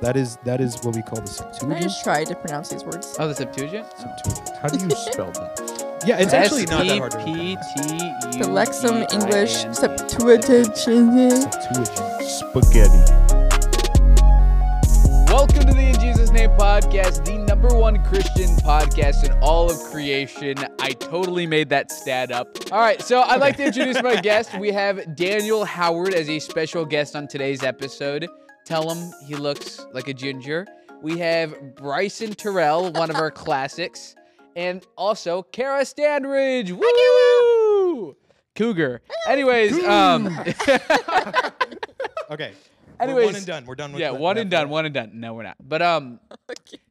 That is that is what we call the Can I just try to pronounce these words? Oh, the Septuagint. Septuagint. How do you spell that? Yeah, it's actually not that hard to S-E-P-T-U-E-I-N. The Lexham English Septuagint. Septuagint. Spaghetti. Welcome to the In Jesus Name podcast, the number one Christian podcast in all of creation. I totally made that stat up. All right, so I'd like to introduce my guest. We have Daniel Howard as a special guest on today's episode. Tell him he looks like a ginger. We have Bryson Terrell, one of our classics, and also Kara Standridge. Woo! Cougar. Anyways, um, Okay. Anyways, we're one and done. We're done with that. yeah, that- one and done, one and done. No, we're not. But um,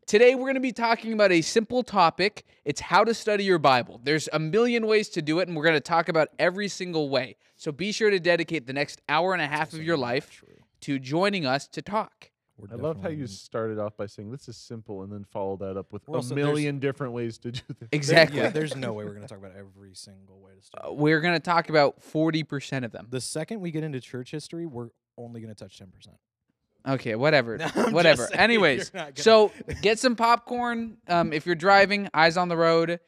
today we're going to be talking about a simple topic. It's how to study your Bible. There's a million ways to do it, and we're going to talk about every single way. So be sure to dedicate the next hour and a half of your life to joining us to talk. We're I love how you started off by saying this is simple and then follow that up with Well, a so million different ways to do this. Exactly. Yeah, there's no way we're going to talk about every single way to Uh, start. we're going to talk about 40% of them. the second we get into church history, we're only going to touch 10%. Okay, whatever. No, I'm just whatever. saying, Anyways, you're not gonna- so get some popcorn um, if you're driving, eyes on the road.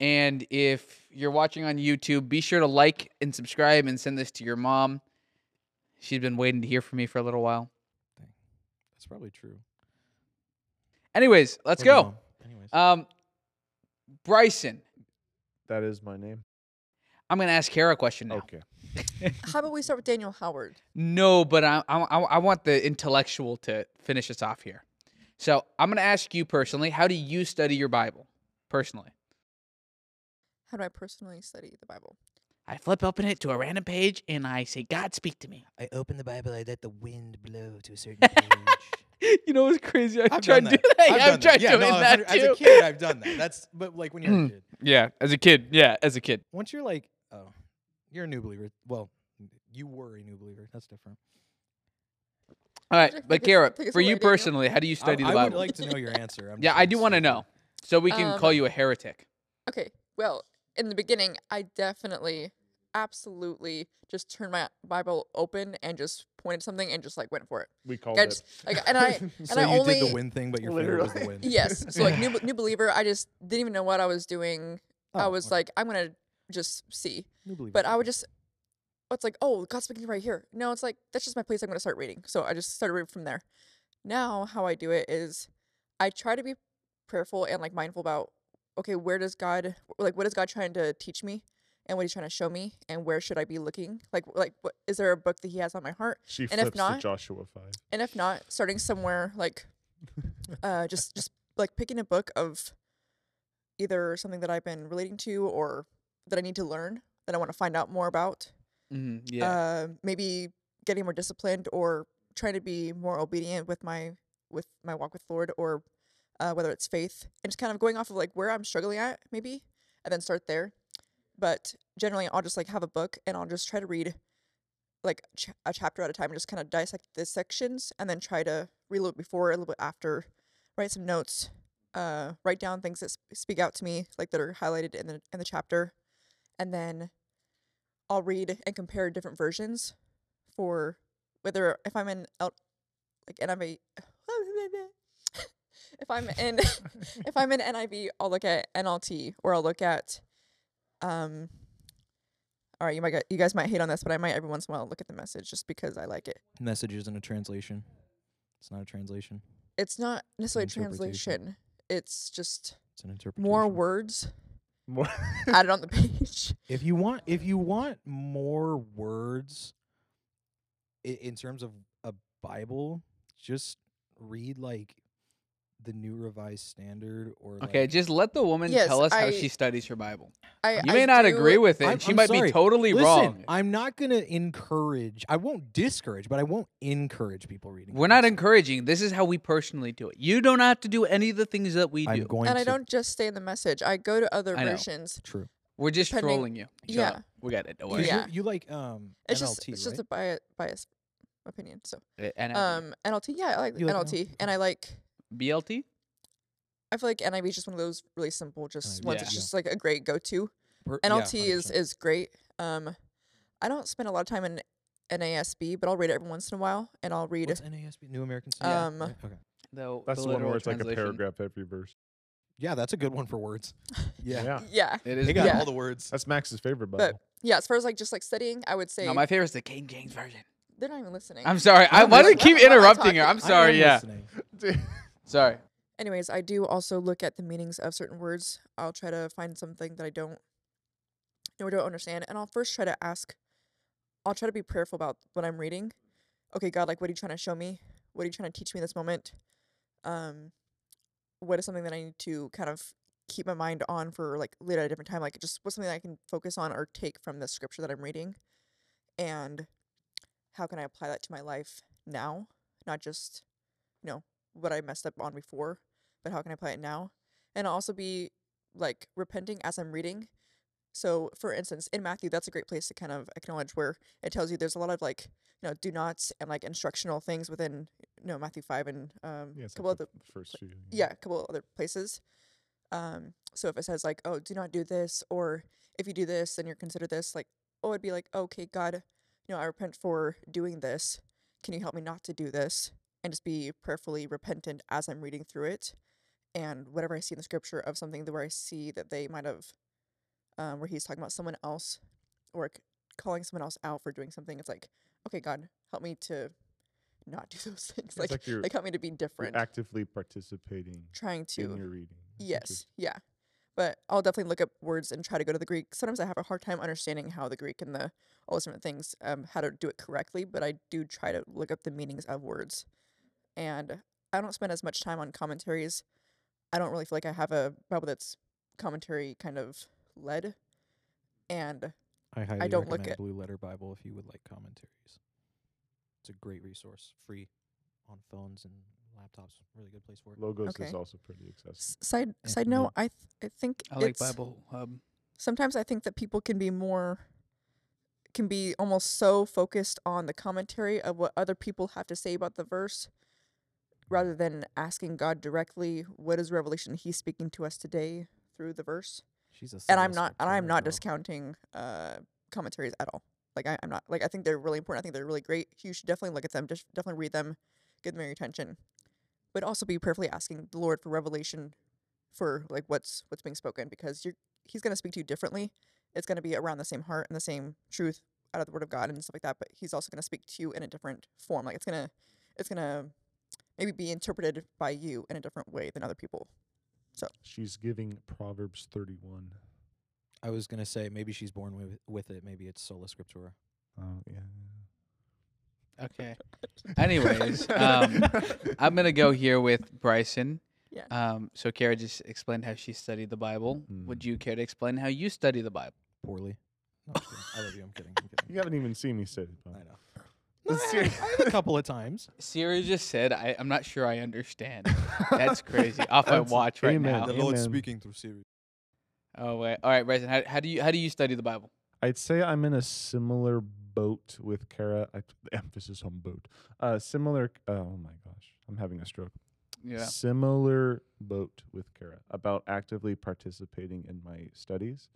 And if you're watching on YouTube, be sure to like and subscribe and send this to your mom. She's been waiting to hear from me for a little while. That's probably true. Anyways, let's Or go. mom. Anyways. Um, Bryson, That is my name. I'm going to ask Kara a question now. Okay. How about we start with Daniel Howard? No, but I, I, I I want the intellectual to finish us off here. So I'm going to ask you personally, how do you study your Bible personally? How do I personally study the Bible? I flip open it to a random page and I say, God, speak to me. I open the Bible, I let the wind blow to a certain page. you know what's crazy? I've, I've tried done doing that. that. I've I've tried that. Yeah, doing no, that too. As a kid, I've done that. That's but like when you're a kid. Yeah, as a kid. Yeah, as a kid. Once you're like, oh, you're a new believer. Well, you were a new believer. That's different. All right, but Kara, for you personally, how do you study I the Bible? I would like to know your answer. I'm yeah, I do want to know, so we can call Um, you a heretic. Okay, well, in the beginning, I definitely, absolutely just turned my Bible open and just pointed something and just like went for it. We called I it. just, like, and I, So I you did the win thing, but your favorite was the Literally. yes, so like new new believer, I just didn't even know what I was doing. I Oh, was okay. like, I'm gonna just see, new believer. but I would just. It's like, oh, God's speaking right here. No, it's like that's just my place. I'm gonna start reading. So I just started reading from there. Now, how I do it is, I try to be prayerful and like mindful about, okay, where does God, like, what is God trying to teach me, and what He's trying to show me, and where should I be looking? Like, like, what is there a book that He has on my heart? She and if flips not- to Joshua 5. and if not starting somewhere like uh just just like picking a book of either something that i've been relating to or that i need to learn that i want to find out more about hmm yeah. uh maybe getting more disciplined or trying to be more obedient with my with my walk with lord or uh, whether it's faith and just kind of going off of like where i'm struggling at maybe and then start there but generally i'll just like have a book and i'll just try to read like ch- a chapter at a time and just kind of dissect the sections and then try to little before a little bit after write some notes uh write down things that sp- speak out to me like that are highlighted in the in the chapter. And then i'll read and compare different versions for whether if i'm in L- like NIV if i'm in if i'm in NIV I'll look at NLT or I'll look at um all right, you might get, you guys might hate on this, but I might every once in a while look at the message just because I like it. message isn't a translation. It's not a translation. It's not necessarily a translation. It's just It's an interpretation. more words More- added on the page. If you want, if you want more words, i- in terms of a Bible, just read like the New Revised Standard or okay, just let the woman Yes, tell us how I- she studies her Bible. I, You I may not do- agree with it. I'm- she I'm might sorry. be totally Listen, wrong. I'm not gonna encourage. I won't discourage, but I won't encourage people reading. We're not Bibles. encouraging. This is how we personally do it. You don't have to do any of the things that we I'm do. going And to. I don't just stay in the message. I go to other I know. versions. True. We're just depending- trolling you. Shut yeah. up. We got it. Don't 'Cause worry. you- Yeah. You, like um It's NLT, just it's right? just a bias bias opinion. So Uh, And um NLT, yeah, I like You like NLT, and I like BLT? I feel like NIV is just one of those really simple, just NIV, ones. yeah. It's just like a great go to. Per- yeah, NLT is is great. Um, I don't spend a lot of time in NASB, but I'll read it every once in a while, and I'll read. What's NASB? New American Standard. Um, right? Okay. The, That's the, one where it's like a paragraph every verse. Yeah, that's a good one for words. Yeah. Yeah. yeah, It is. They got Yeah. all the words. That's Max's favorite but Bible. yeah, as far as like just like studying, I would say No, my favorite is the King James version. they're not even listening. I'm sorry. I I'm why do you keep why am I interrupting her? I'm I sorry. am Yeah. Sorry. Anyways, I do also look at the meanings of certain words. I'll try to find something that I don't know or don't understand, and I'll first try to ask. I'll try to be prayerful about what I'm reading. Okay, God, like, what are you trying to show me? What are you trying to teach me in this moment? Um, what is something that I need to kind of keep my mind on for like later at a different time? Like, just what's something that I can focus on or take from the scripture that I'm reading, and how can I apply that to my life now, not just, you know, what I messed up on before, but how can I apply it now? And I'll also be like repenting as I'm reading. So, for instance, in Matthew, that's a great place to kind of acknowledge where it tells you there's a lot of like, you know, do nots and like instructional things within, you know, Matthew 5 and um, Yeah, couple like of the first few. yeah, a couple other places. Um, so if it says like, oh, do not do this, or if you do this, then you're considered this, like, oh, it'd be like, okay, God, you know, I repent for doing this. Can you help me not to do this? And just be prayerfully repentant as I'm reading through it. And whatever I see in the scripture of something where I see that they might have, um, where he's talking about someone else or calling someone else out for doing something, it's like, okay, God, help me to not do those things. Like, like like help me to be different. actively participating trying to in your reading. That's Yes, yeah. But I'll definitely look up words and try to go to the Greek. Sometimes I have a hard time understanding how the Greek and the all those different things, um, how to do it correctly, but I do try to look up the meanings of words. And I don't spend as much time on commentaries. I don't really feel like I have a Bible that's commentary kind of led. And I highly don't look recommend at- Blue Letter Bible if you would like commentaries. It's a great resource, free on phones and laptops. Really good place for it. Logos Okay. is also pretty accessible. s- side Yeah, side note, I th- I think I like Bible Hub. sometimes I think that people can be more can be almost so focused on the commentary of what other people have to say about the verse rather than asking God directly what is revelation he's speaking to us today through the verse. And I'm not and I'm not discounting uh commentaries at all. Like I, I'm not like I think they're really important. I think they're really great. You should definitely look at them, just definitely read them, give them your attention. But also be prayerfully asking the Lord for revelation for like what's what's being spoken because you're he's gonna speak to you differently. It's gonna be around the same heart and the same truth out of the word of God and stuff like that, but he's also gonna speak to you in a different form. Like it's gonna it's gonna maybe be interpreted by you in a different way than other people. So She's giving Proverbs 31. I was gonna say maybe she's born with with it. Maybe it's sola scriptura. Oh, yeah. Okay. Anyways, um, I'm gonna go here with Bryson. Yeah. Um, so Kara just explained how she studied the Bible. Would Mm. you care to explain how you study the Bible? Poorly. No, I'm kidding. Love you. I'm kidding. I'm kidding. You haven't even seen me say it. I know. Let's No, see. I, I have a couple of times. Siri just said, I, "I'm not sure I understand." That's crazy. Off my That's- watch right amen. now. The Lord's Amen. speaking through Siri. Oh wait. All right, Bryson. How, how do you how do you study the Bible? I'd say I'm in a similar boat with Kara. I, the emphasis on boat. Uh, similar. Oh my gosh, I'm having a stroke. Yeah. Similar boat with Kara about actively participating in my studies.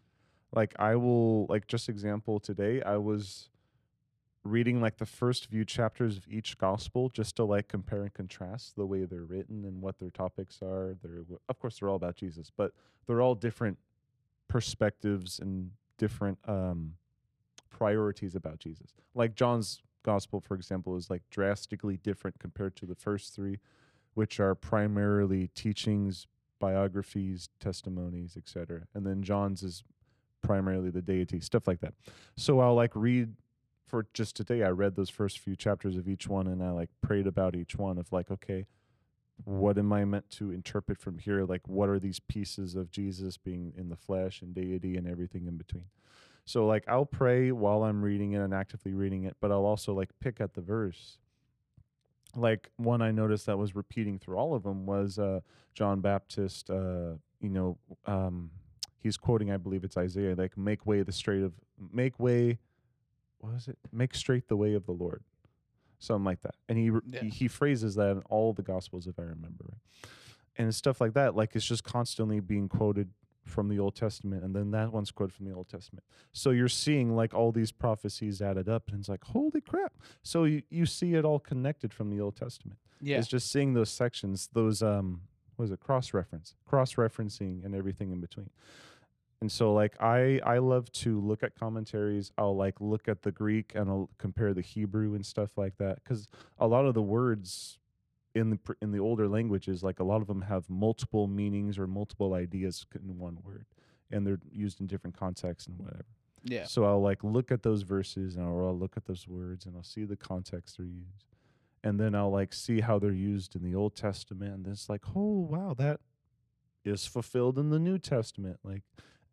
Like I will, like just example today, I was reading like the first few chapters of each gospel just to like compare and contrast the way they're written and what their topics are. They're of course they're all about Jesus, but they're all different perspectives and different um priorities about Jesus. Like John's gospel for example is like drastically different compared to the first 3 which are primarily teachings, biographies, testimonies, etc. And then John's is primarily the deity, stuff like that. So I'll like read for just today I read those first few chapters of each one and I like prayed about each one of like okay, what am I meant to interpret from here? Like what are these pieces of Jesus being in the flesh and deity and everything in between? So like I'll pray while I'm reading it and actively reading it, but I'll also like pick at the verse like one I noticed that was repeating through all of them was uh, John Baptist. Uh, you know, um, he's quoting, I believe it's Isaiah, like "Make way the straight of make way." What is it? Make straight the way of the Lord, something like that. And he Yeah. he, he phrases that in all the Gospels, if I remember right, and stuff like that. Like it's just constantly being quoted from the Old Testament, and then that one's quoted from the Old Testament. So you're seeing like all these prophecies added up, and it's like, holy crap! So you, you see it all connected from the Old Testament. Yeah. It's just seeing those sections, those um, what is it, cross reference, cross referencing, and everything in between. And so like I I love to look at commentaries. I'll like look at the Greek and I'll compare the Hebrew and stuff like that because a lot of the words in the in the older languages, like a lot of them have multiple meanings or multiple ideas in one word, and they're used in different contexts and whatever. yeah. So I'll like look at those verses and I'll, I'll look at those words and I'll see the context they're used. And then I'll like see how they're used in the Old Testament. And it's like, oh wow, that is fulfilled in the New Testament. Like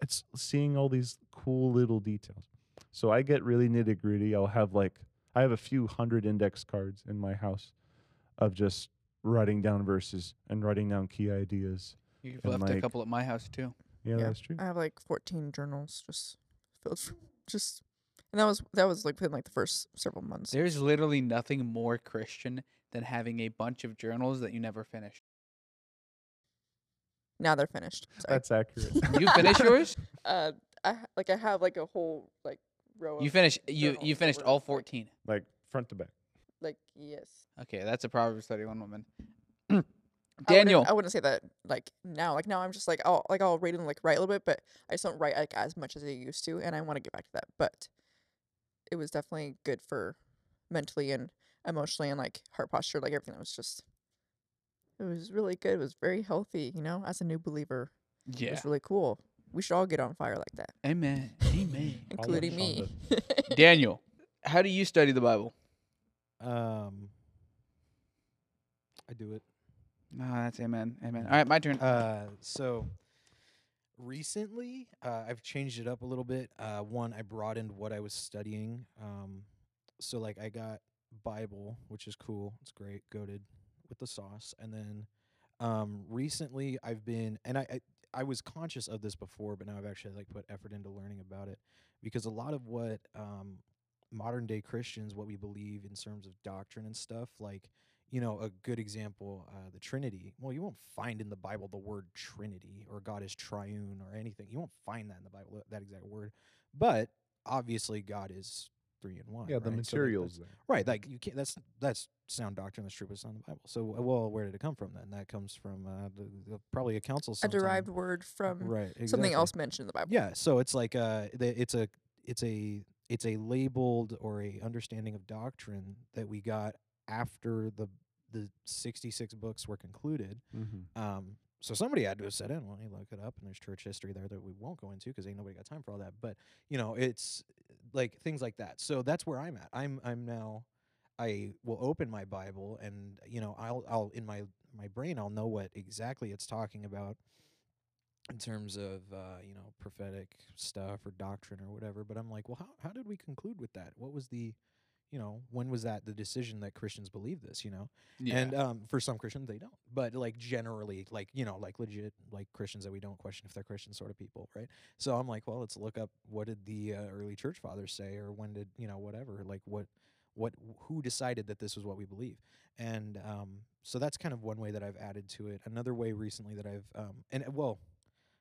it's seeing all these cool little details. So I get really nitty gritty. I'll have like I have a few hundred index cards in my house of just writing down verses and writing down key ideas. You've and, left a couple at my house too. Yeah, Yeah. that's true. I have like 14 journals just filled, f- just, and that was that was like within like the first several months. There's literally nothing more Christian than having a bunch of journals that you never finish. Now they're finished. Sorry. That's accurate. You finish yours? uh, I ha- like I have like a whole like row. You finished. you you finished all 14. like front to back. like yes. Okay, that's a Proverbs 31 woman. I wouldn't- Daniel, I wouldn't say that like now. Like now, I'm just like I'll like I'll read and like write a little bit, but I just don't write like as much as I used to, and I want to get back to that. But it was definitely good for mentally and emotionally and like heart posture, like everything. That was just it was really good. It was very healthy, you know. As a new believer, Yeah. it was really cool. We should all get on fire like that, Amen. Amen. Including me. Daniel, how do you study the Bible? Um, I do it. No, that's amen. Amen. All right, my turn. Uh, so recently, uh, I've changed it up a little bit. Uh, one, I broadened what I was studying. Um, so like I got Bible, which is cool. It's great, goaded with the sauce. And then um, recently, I've been, and I, I I was conscious of this before, but now I've actually like put effort into learning about it because a lot of what um, modern day Christians, what we believe in terms of doctrine and stuff, like you know, a good example, uh, the Trinity. Well, you won't find in the Bible the word Trinity or God is triune or anything. You won't find that in the Bible, that exact word. But obviously, God is three in one. Yeah, the right? Materials that's- there. right? Like you can't. That's that's sound doctrine. That's true, but it's not in the Bible. So, well, where did it come from then? That comes from uh, the, the, probably a council. a derived word from right? something else mentioned in the Bible. Yeah, so it's like uh the, it's a it's a it's a labeled or a understanding of doctrine that we got after the the 66 books were concluded. Mm-hmm. Um so somebody had to have said it. Well, you look it up, and there's church history there that we won't go into because ain't nobody got time for all that. But you know, it's like things like that. So that's where I'm at. I'm I'm now. I will open my Bible, and you know, I'll I'll in my my brain I'll know what exactly it's talking about in terms of uh, you know prophetic stuff or doctrine or whatever. But I'm like, well, how how did we conclude with that? What was the you know when was that the decision that Christians believe this? You know, yeah. and um, for some Christians, they don't. But like generally, like you know, like legit, like Christians that we don't question if they're Christian sort of people, right? So I'm like, well, let's look up what did the uh, early church fathers say, or when did you know whatever, like what, what, who decided that this was what we believe, and um, so that's kind of one way that I've added to it. Another way recently that I've um, and well,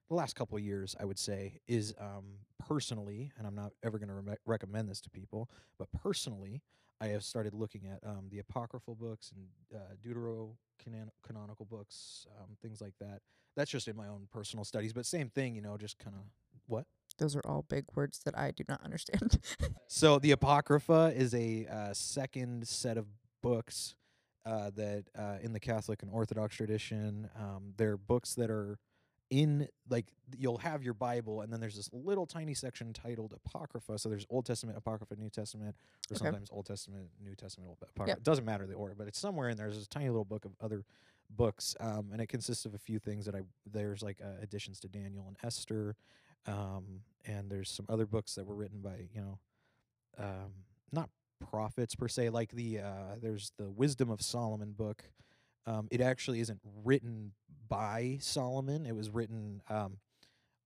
the last couple of years, I would say, is um, personally, and I'm not ever going to re- recommend this to people, but personally, I have started looking at um, the apocryphal books and uh, deuterocanonical books, um, things like that. That's just in my own personal studies, but same thing, you know, just kind of what. Those are all big words that I do not understand. So the Apocrypha is a uh, second set of books uh, that uh, in the Catholic and Orthodox tradition, um, they're books that are in like you'll have your Bible, and then there's this little tiny section titled Apocrypha. So there's Old Testament, Apocrypha, New Testament, or Okay. sometimes Old Testament, New Testament, Old Apocrypha. It doesn't matter the order, but it's somewhere in there. There's this tiny little book of other books, um, and it consists of a few things that I there's like uh, additions to Daniel and Esther, um, and there's some other books that were written by you know um, not prophets per se. Like the uh, there's the Wisdom of Solomon book. Um, it actually isn't written by Solomon. It was written um,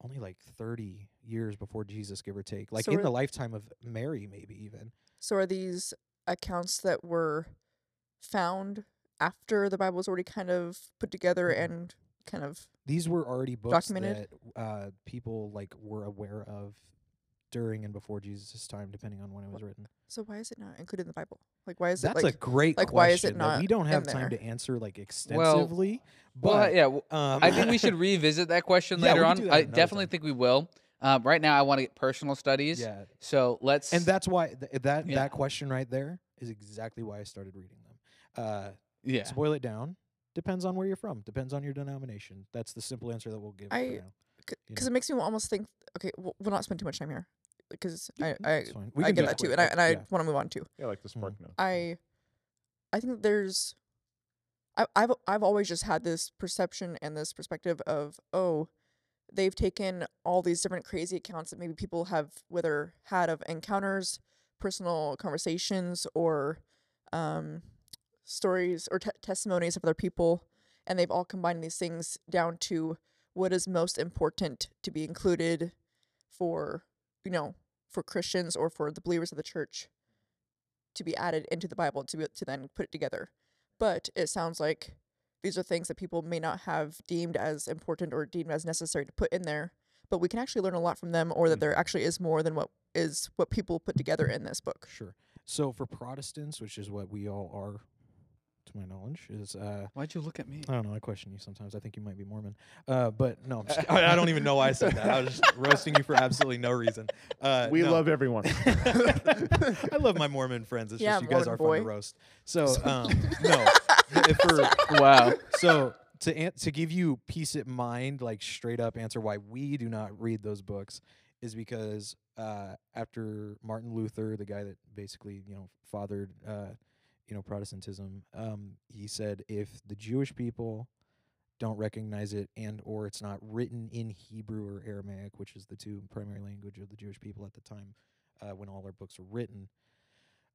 only like 30 years before Jesus, give or take. Like So in the lifetime of Mary, maybe even. so are these accounts that were found after the Bible was already kind of put together Mhm. and kind of These were already books Documented? that uh, people like were aware of during and before Jesus' time, depending on when it was written. so why is it not included in the Bible? Like why is That's it like a great like, question. why is it not we don't have time there? to answer like extensively. Well, but yeah, w- um, I think we should revisit that question Yeah, later can on. I definitely time. think we will. Um, right now, I want to get personal studies. yeah, So let's. and that's why th- that Yeah. that question right there is exactly why I started reading them. Uh, yeah. To boil it down, depends on where you're from, depends on your denomination. That's the simple answer that we'll give. I- for now. you because it makes me almost think okay we'll, we'll not spend too much time here because I I, We I get that too and I and I yeah. want to move on too. Yeah, like the Mm. spark note. I I think there's I I've I've always just had this perception and this perspective of oh they've taken all these different crazy accounts that maybe people have whether had of encounters, personal conversations or um stories or te- testimonies of other people and they've all combined these things down to what is most important to be included for you know for Christians or for the believers of the church to be added into the Bible to be, to then put it together. But it sounds like these are things that people may not have deemed as important or deemed as necessary to put in there. But we can actually learn a lot from them, or that there mm-hmm. actually is more than what is what people put together in this book. Sure. So for Protestants, which is what we all are, to my knowledge, is uh, Why'd you look at me? I don't know. I question you sometimes. I think you might be Mormon. Uh, but no, I'm just kidding. I I don't even know why I said that. I was just roasting you for absolutely no reason. Uh, we no. love everyone. I love my Mormon friends. It's Yeah, just you guys Mormon are boy. fun to roast. So um, no, if for Wow. so to an- to give you peace of mind, like straight up answer why we do not read those books is because uh, after Martin Luther, the guy that basically you know fathered uh, you know Protestantism, um, he said if the Jewish people don't recognize it and or it's not written in Hebrew or Aramaic, which is the two primary language of the Jewish people at the time uh, when all our books were written,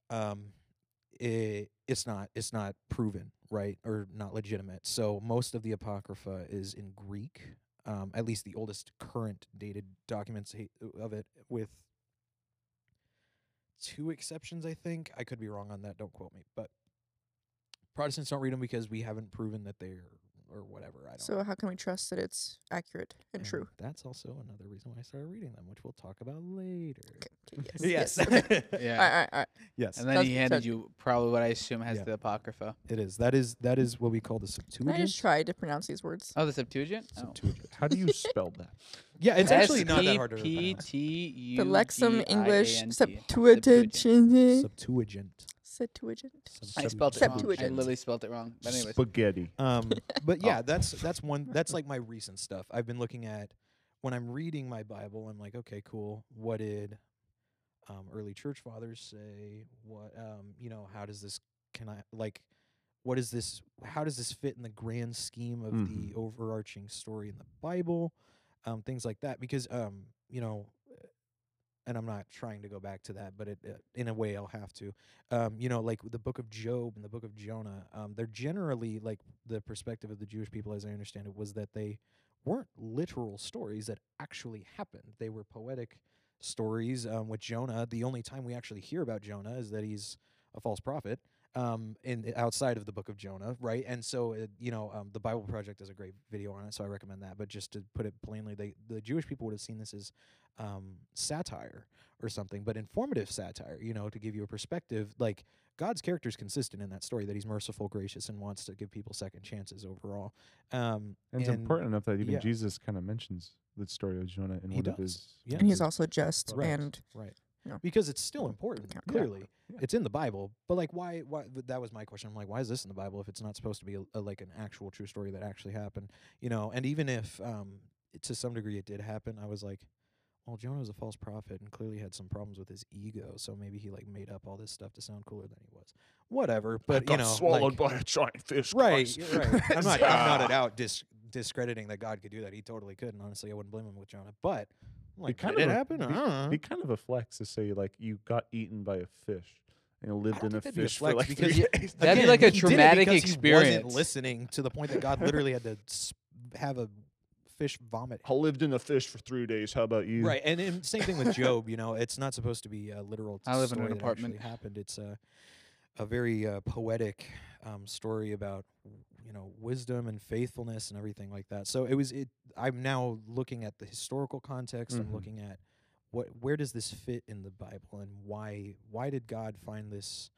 um, it, it's not it's not proven right or not legitimate. So most of the apocrypha is in Greek, um, at least the oldest current dated documents of it, with two exceptions. I think I could be wrong on that. Don't quote me, but Protestants don't read them because we haven't proven that they're or whatever. I don't. know. So how can we trust that it's accurate and And true? That's also another reason why I started reading them, which we'll talk about later. Okay, okay, yes. Yes. yes. Yeah. All right, all right, all right. yes. And then Sounds- he handed sounds- you probably what I assume has Yeah. the apocrypha. It is. That is that is what we call the Can I just try to pronounce these words? Oh, the Septuagint. Oh. Septuagint. How do you spell that? Yeah, it's actually not that hard to P pronounce. The Lexham English Septuagint. Septuagint. Septuagint. Septuagint. I spelled it wrong. I Septuagint. literally spelled it wrong. But anyways, Spaghetti. Um, but Oh. yeah, that's that's one. That's like my recent stuff. I've been looking at when I'm reading my Bible. I'm like, okay, cool. What did um, early church fathers say? What um, you know? How does this? Can I like? What is this? How does this fit in the grand scheme of the overarching story in the Bible? Um, things like that. Because um, you know, and I'm not trying to go back to that, but it, uh, in a way I'll have to. Um, you know, like the book of Job and the book of Jonah, um, they're generally like the perspective of the Jewish people, as I understand it, was that they weren't literal stories that actually happened. They were poetic stories. Um, with Jonah, the only time we actually hear about Jonah is that he's a false prophet. Um, in outside of the book of Jonah, right? And so, it, you know, um, the Bible Project does a great video on it, so I recommend that. But just to put it plainly, they the Jewish people would have seen this as um, satire or something, but informative satire, you know, to give you a perspective. Like God's character is consistent in that story that he's merciful, gracious, and wants to give people second chances overall. Um, And it's and- important enough that even yeah. Jesus kind of mentions the story of Jonah in He one of does, his. yeah. And he's also just Right. and right. Yeah. Because it's still important, Yeah. clearly. Yeah. It's in the Bible, but like, why? Why? That was my question. I'm like, why is this in the Bible if it's not supposed to be a, a, like an actual true story that actually happened? You know, and even if um, to some degree it did happen, I was like, well, Jonah was a false prophet and clearly had some problems with his ego, so maybe he like made up all this stuff to sound cooler than he was. Whatever, but you know, like, swallowed by a giant fish. right, right. I'm not, I'm not at out dis- discrediting that God could do that. He totally could, and honestly, I wouldn't blame him with Jonah. But I'm like, kind did of it a- happen? be- I don't know. Be kind of a flex to say like you got eaten by a fish and you lived in a think a fish for like because three y- days. That'd be like a he did it traumatic because He experience. wasn't listening to the point that God literally had to have a fish vomit. I lived in a fish for three days. How about you? Right, and, and same thing with Job. You know, it's not supposed to be a literal. I live in an story that apartment. actually happened. It's a a very uh, poetic um, story about you know wisdom and faithfulness and everything like that. So it was it. I'm now looking at the historical context. I'm Mhm. looking at what where does this fit in the Bible and why why did God find this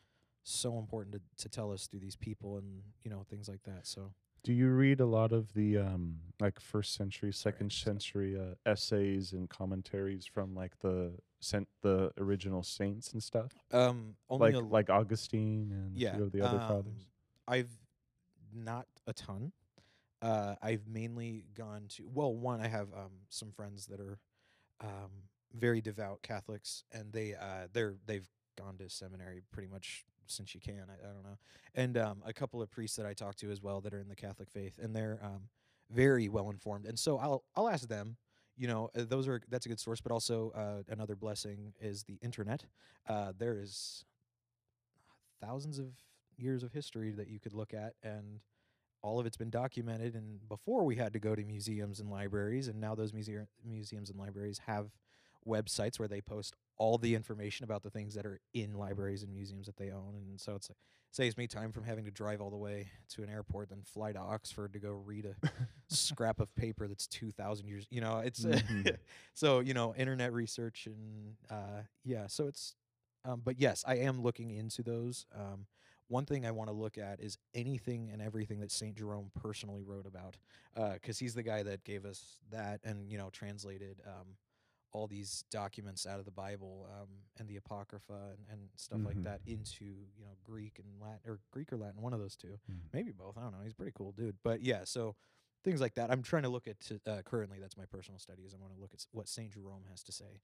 so important to, to tell us through these people and you know things like that. So Do you read a lot of the um like first century, second century uh, essays and commentaries from like the sent the original saints and stuff? um only Like like Augustine and a yeah few of the other um, fathers. I've not a ton. Uh, I've mainly gone to well, one I have um, some friends that are um, very devout Catholics, and they uh, they're they've gone to seminary pretty much since you can. I, I don't know, and um, a couple of priests that I talk to as well that are in the Catholic faith, and they're um, very well informed. And so I'll I'll ask them. You know, uh, those are that's a good source, but also uh, another blessing is the internet. Uh, there is thousands of years of history that you could look at and all of it's been documented and before we had to go to museums and libraries and now those musea- museums and libraries have websites where they post all the information about the things that are in libraries and museums that they own and so it's like saves me time from having to drive all the way to an airport then fly to Oxford to go read a scrap of paper that's 2000 years you know it's Mhm. so you know internet research and uh yeah so it's um but yes I am looking into those um one thing I want to look at is anything and everything that St. Jerome personally wrote about, because he's the guy that gave us that and you know translated um, all these documents out of the Bible um, and the Apocrypha and, and stuff like Mhm. that into you know Greek and Latin or Greek or Latin, one of those two, Mhm. maybe both. I don't know. He's a pretty cool dude, but yeah. So things like that. I'm trying to look at t- uh, currently. That's my personal studies. I want to look at s- what St. Jerome has to say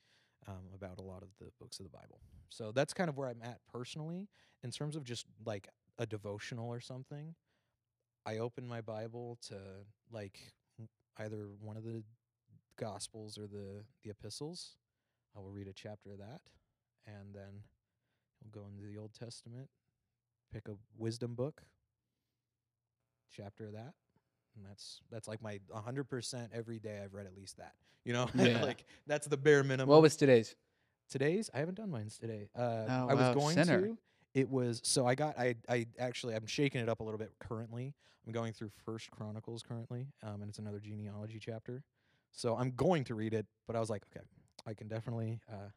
um, about a lot of the books of the Bible. So that's kind of where I'm at personally in terms of just like a devotional or something. I open my Bible to like either one of the Gospels or the the epistles. I will read a chapter of that, and then we'll go into the Old Testament, pick a wisdom book, chapter of that, and that's that's like my 100% every day. I've read at least that. You know, Yeah. like that's the bare minimum. What was today's? Today's I haven't done mine today. Uh, Oh, I was wow, going sinner. to. It was so I got I I actually I'm shaking it up a little bit currently. I'm going through First Chronicles currently, um, and it's another genealogy chapter. So I'm going to read it, but I was like, okay, I can definitely uh,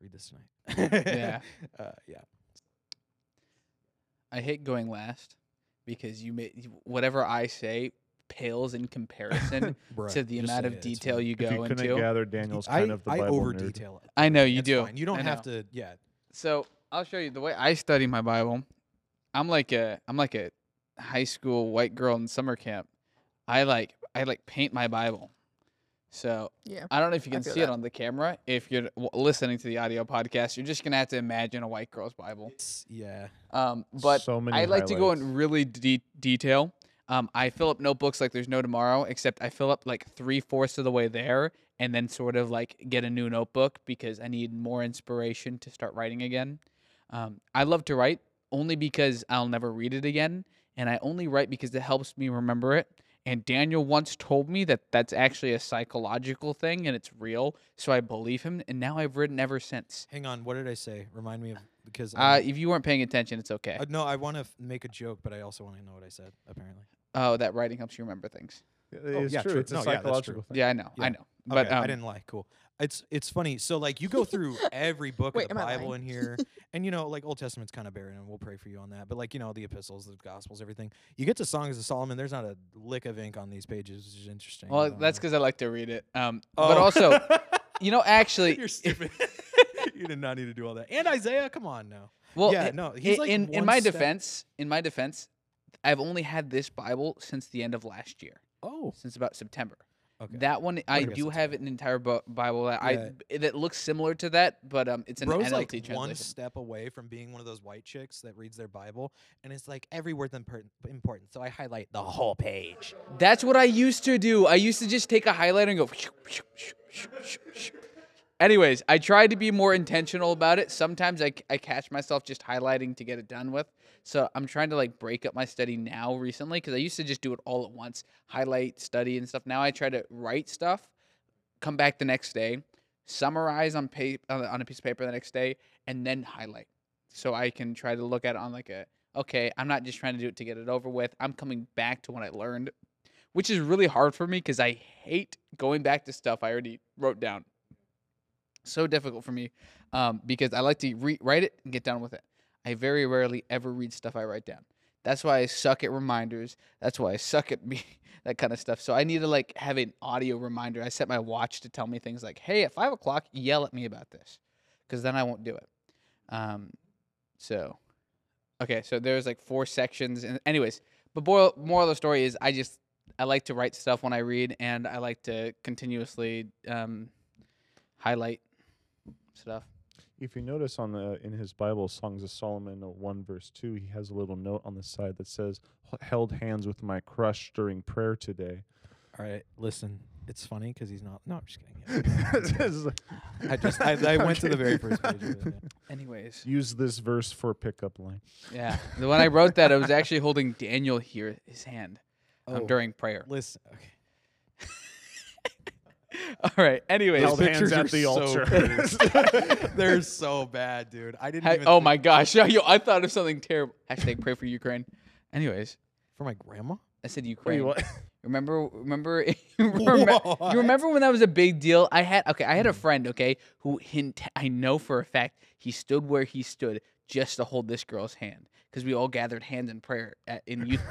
read this tonight. Yeah. uh, yeah. I hate going last because you may whatever I say pales in comparison Bruh, to the just amount of detail fine. you If you go couldn't into. gather Daniel's I, kind of the I Bible over nerd. detail it. I know you It's do. fine. You don't I have know. to. Yeah. So I'll show you the way I study my Bible. I'm like a I'm like a high school white girl in summer camp. I like I like paint my Bible. So Yeah. I don't know if you can feel see it on the camera. If you're w- listening to the audio podcast, you're just gonna have to imagine a white girl's Bible. It's yeah. Um, but so many I like to go in really de- detail. Um, I fill up notebooks like there's no tomorrow, except I fill up like three fourths of the way there, and then sort of like get a new notebook because I need more inspiration to start writing again. Um, I love to write only because I'll never read it again, and I only write because it helps me remember it. And Daniel once told me that that's actually a psychological thing and it's real, so I believe him. And now I've written ever since. Hang on. What did I say? Remind me of because. Uh, if you weren't paying attention, it's okay. uh, no, I want to f- make a joke, but I also want to know what I said. Apparently. Oh, that writing helps you remember things. It's yeah, true. true. It's a No, yeah, that's psychological true. thing. Yeah, I know. Yeah. I know. But okay, um, I didn't lie. Cool. It's it's funny. So like you go through every book Wait, of the Bible in here, and you know like Old Testament's kind of barren, and we'll pray for you on that. But like you know the epistles, the Gospels, everything. You get to Songs of Solomon. There's not a lick of ink on these pages, which is interesting. Well, that's because I like to read it. Um, but Oh. also, you know, actually, you're stupid. you did not need to do all that. And Isaiah, come on now. well, yeah, i- no, he's i- like in in my step- defense, in my defense, I've only had this Bible since the end of last year, Oh, since about September. okay. That one, I guess do have an entire Bible that Yeah. I that looks similar to that, but um, it's an Bro's NLT like translation. one step away from being one of those white chicks that reads their Bible, and it's like every word's impor- important. So I highlight the whole page. That's what I used to do. I used to just take a highlighter and go. Anyways, I tried to be more intentional about it. Sometimes I, I catch myself just highlighting to get it done with. So I'm trying to like break up my study now recently because I used to just do it all at once, highlight, study, and stuff. Now I try to write stuff, come back the next day, summarize on pa- on a- on a piece of paper the next day, and then highlight. So I can try to look at it on like a okay, I'm not just trying to do it to get it over with. I'm coming back to what I learned, which is really hard for me because I hate going back to stuff I already wrote down. So difficult for me um, because I like to re- write it and get done with it. I very rarely ever read stuff I write down. That's why I suck at reminders. That's why I suck at me that kind of stuff. So I need to like have an audio reminder. I set my watch to tell me things like, "Hey, at five o'clock, yell at me about this," because then I won't do it. Um, so, okay, so there's like four sections, and anyways, but moral, moral of the story is I just I like to write stuff when I read, and I like to continuously um, highlight stuff. If you notice on the in his Bible, Songs of Solomon, uh, one verse two, he has a little note on the side that says, "Held hands with my crush during prayer today." All right, listen. It's funny because he's not. No, I'm just kidding. Yeah. I just I, I went to the very first page. Of it, yeah. Anyways, Use this verse for pickup line. yeah, the when I wrote that, I was actually holding Daniel here, his hand, um, Oh, during prayer. Listen, okay. All right. Anyways, Held hands pictures at the so altar. They're so bad, dude. I didn't. Ha- even oh think- my gosh, yo, I thought of something terrible. Hashtag pray for Ukraine. Anyways, For my grandma. I said Ukraine. what? Remember, remember, you remember, you remember when that was a big deal? I had okay, I had a friend, okay, who hint I know for a fact he stood where he stood just to hold this girl's hand because we all gathered hands in prayer at, in youth.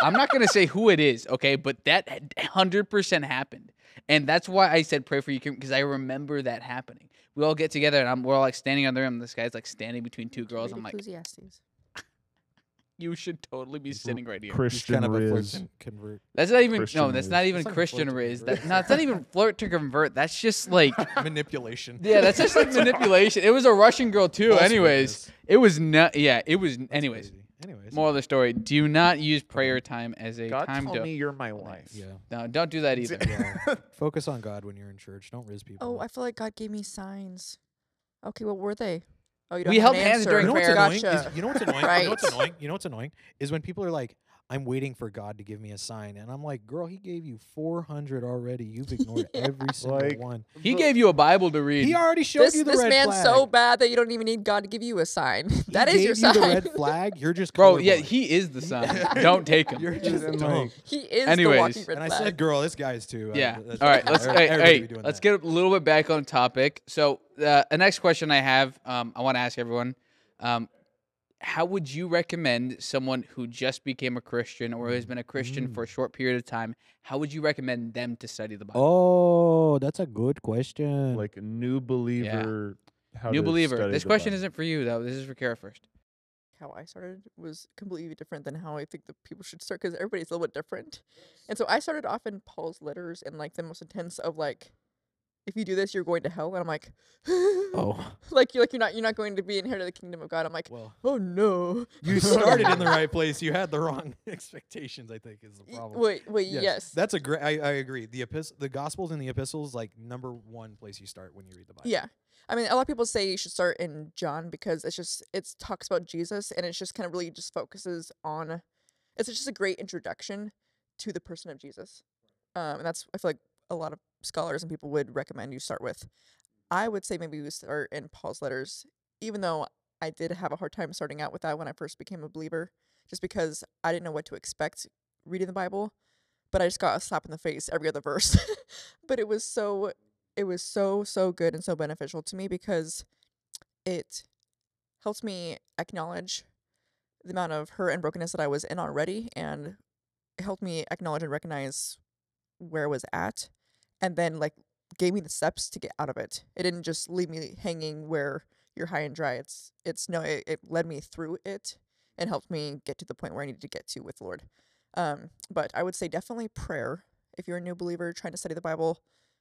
I'm not gonna say who it is, okay, but that hundred percent happened, and that's why I said pray for Ukraine because I remember that happening. We all get together and I'm, we're all like standing on the rim. This guy's like standing between two girls. Read I'm like, Ecclesiastes. you should totally be sitting right here. Christian kind of Riz. convert. That's not even Christian no. That's not even That's Christian flirt to riz. convert. That, no, it's not even flirt to convert. That's just like Manipulation. yeah, that's just like manipulation. It was a Russian girl too. False anyways, witness. it was not. Yeah, it was. That's anyways, crazy. Anyways. moral of the story: Do not use prayer time as a God time told to. me you're my wife. Yeah. No, don't do that either. yeah. Focus on God when you're in church. Don't riz people. Oh. I feel like God gave me signs. Okay, what were they? Oh, you don't We have held an hands answer. during you know what's prayer. annoying? Gotcha. Is, you know what's annoying? You know what's Right. annoying? You know what's annoying is when people are like, "I'm waiting for God to give me a sign," and I'm like, "Girl, He gave you 400 already. You've ignored Yeah. every single Like, one. He gave you a Bible to read. He already showed This you the this red man's flag. so bad that you don't even need God to give you a sign. He that is gave your you sign. the red flag. You're just Bro, yeah, he is the sign. don't take him. You're Dude, just and, dumb. like, he is Anyways. the walking red And I said, "Girl, this guy's too." Uh, Yeah. that's- All right. Let's hey, hey let's that. get a little bit back on topic. So uh, the next question I have, um, I want to ask everyone, um, how would you recommend someone who just became a Christian or has been a Christian Mm. for a short period of time? How would you recommend them to study the Bible? Oh, that's a good question. Like a new believer. How New believer. This question Bible. isn't for you though. This is for Kara first. how I started was completely different than how I think the people should start because everybody's a little bit different. And so I started off in Paul's letters and like the most intense of like, if you do this, you're going to hell. And I'm like, oh, like you're like you're not you're not going to be inherited the kingdom of God. I'm like, well, oh no. you started in the right place. You had the wrong expectations. I think is the problem. Wait, wait, yes. that's a great. I, I agree. The epis- the Gospels and the Epistles, like number one place you start when you read the Bible. Yeah. I mean, a lot of people say you should start in John because it's just it talks about Jesus and it's just kind of really just focuses on it's just a great introduction to the person of Jesus. Um, and that's I feel like a lot of scholars and people would recommend you start with. I would say maybe you start in Paul's letters, even though I did have a hard time starting out with that when I first became a believer, just because I didn't know what to expect reading the Bible. But I just got a slap in the face every other verse. but it was so it was so so good and so beneficial to me because it helped me acknowledge the amount of hurt and brokenness that I was in already and helped me acknowledge and recognize where I was at and then like gave me the steps to get out of it. It didn't just leave me hanging where you're high and dry. It's it's no it, it led me through it and helped me get to the point where I needed to get to with the Lord. Um but I would say definitely prayer if you're a new believer trying to study the Bible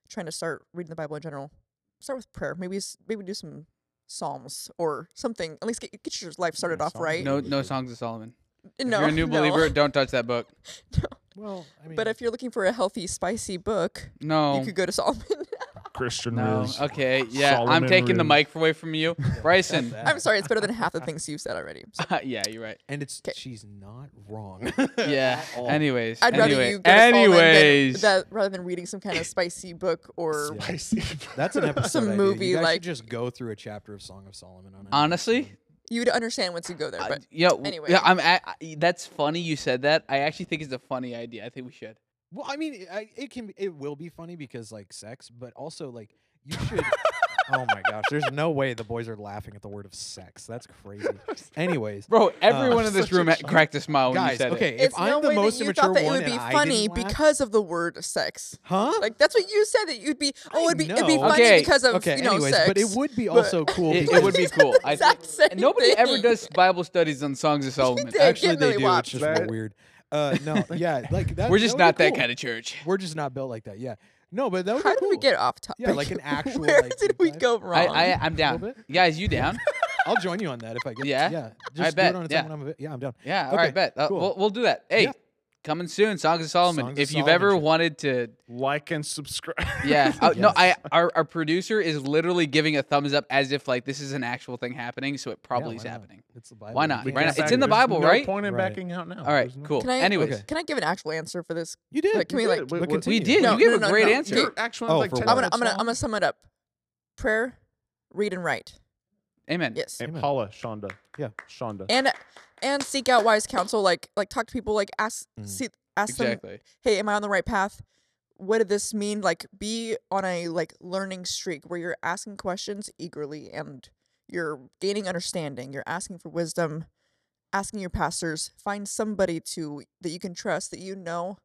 trying to start reading the Bible in general, start with prayer. Maybe s- maybe do some psalms or something. At least get get your life started Yeah, off right. No, no songs of Solomon. If no, you're a new no, believer, don't touch that book. Well, I mean, But if you're looking for a healthy, spicy book, No. you could go to Solomon. Christian no. Riz. Okay. Yeah, I'm Solomon taking the Riz. mic away from you, Bryson. I'm sorry, it's better than half the things you've said already. So yeah, you're right. and it's 'Kay. she's not wrong. Yeah. Anyways. I'd rather anyway, you go to anyways. than, that rather than reading some kind of spicy book or Yeah. That's an episode. Some idea. movie, you guys like- should just go through a chapter of Song of Solomon on it. Honestly, You'd understand once you go there. Uh, But yeah, anyway. yeah, I'm. a- I, that's funny you said that. I actually think it's a funny idea. I think we should. Well, I mean, I, it can be, it will be funny because like sex, but also like you should. Oh my gosh, there's no way the boys are laughing at the word of sex. That's crazy. Anyways, Bro, everyone Uh, in this such a room cracked a smile when you guys, said okay, it. if it's I'm no the way most that you immature thought that it would be and funny didn't laugh- because of the word sex. huh? Like that's what you said that you'd be. Oh, it'd be it'd be funny Okay, because of okay, you know anyways, sex. but it would be but- also cool. It, it would be cool. I think Exact same and nobody ever does Bible studies on Songs of Solomon. did. Actually, they do. It's just weird. Uh, no, yeah, like that. We're just would not be that kind of church. We're just not built like that. Yeah. No, but that would How be did cool. we get off topic? Yeah, like an actual, Where like, did we dive. go wrong? I, I I'm down. bit? Guys, you down? I'll join you on that if I get. Yeah? Yeah. Just I do bet, it on its yeah. own when I'm av- yeah, I'm down. Yeah. All Okay, right, bet. Uh, cool. we'll, we'll do that. Hey, Yeah. Coming soon, Songs of Solomon. Songs of if you've Solomon ever wanted to, Like and subscribe. yeah. uh, No, I our our producer is literally giving a thumbs up as if like this is an actual thing happening. So it Yeah, probably is not? happening. It's the Bible. Why not? can't Right now- it's in the. Bible, no right? point in Right. backing out now. All right, no- cool. Can I- Anyways, Okay. Can I give an actual answer for this? You did. Like, can we You like? did. Wait, But what- we did. No, you gave no, a great no. answer. Your actual Oh, like for 10 what? I'm gonna I'm gonna I'm gonna sum it up. Prayer, read and write. Amen. Yes. Hey, Amen. Paula, Shonda. Yeah. Shonda. And and seek out wise counsel. Like like talk to people. Like ask Mm. see ask them. Hey, am I on the right path? What did this mean? Like be on a like learning streak where you're asking questions eagerly and you're gaining understanding. You're asking for wisdom. Asking your pastors. Find somebody to that you can trust that you know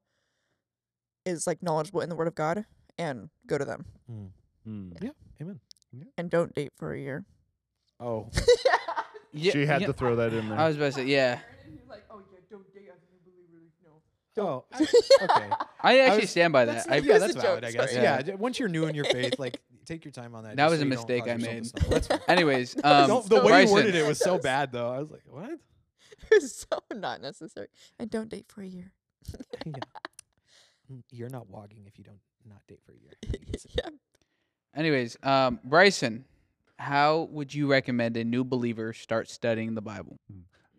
is like knowledgeable in the Word of God, and go to them. Mm. Hmm. Amen. And don't date for a year. Oh, Yeah, she had yeah, to throw that in there. I was about to say, yeah. oh, I- okay. I actually was- stand by that. not- I, yeah, that's a valid, joke, I guess. sorry. Yeah. once you're new in your faith, like take your time on that. That was so a mistake I made. stumble. That's fine. anyways, um, Don't- the way Bryson, you worded it was so bad, though. I was like, what? it was so not necessary. And don't date for a year. Yeah. Mm, You're not walking if you don't not date for a year. You can say- yeah. Anyways, um, Bryson, how would you recommend a new believer start studying the Bible?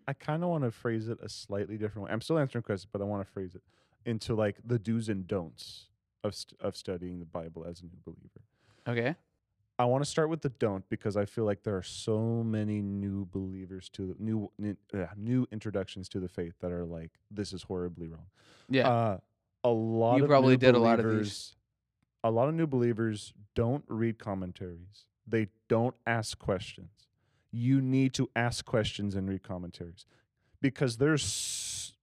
I kind of want to phrase it a slightly different way. I'm still answering questions, but I want to phrase it into like the do's and don'ts of st- of studying the Bible as a new believer. Okay. I want to start with the don't because I feel like there are so many new believers to the new new, uh, new introductions to the faith that are like this is horribly wrong. Yeah. Uh, a lot You of probably did a lot of these. A lot of new believers don't read commentaries. They don't ask questions. You need to ask questions and read commentaries because there's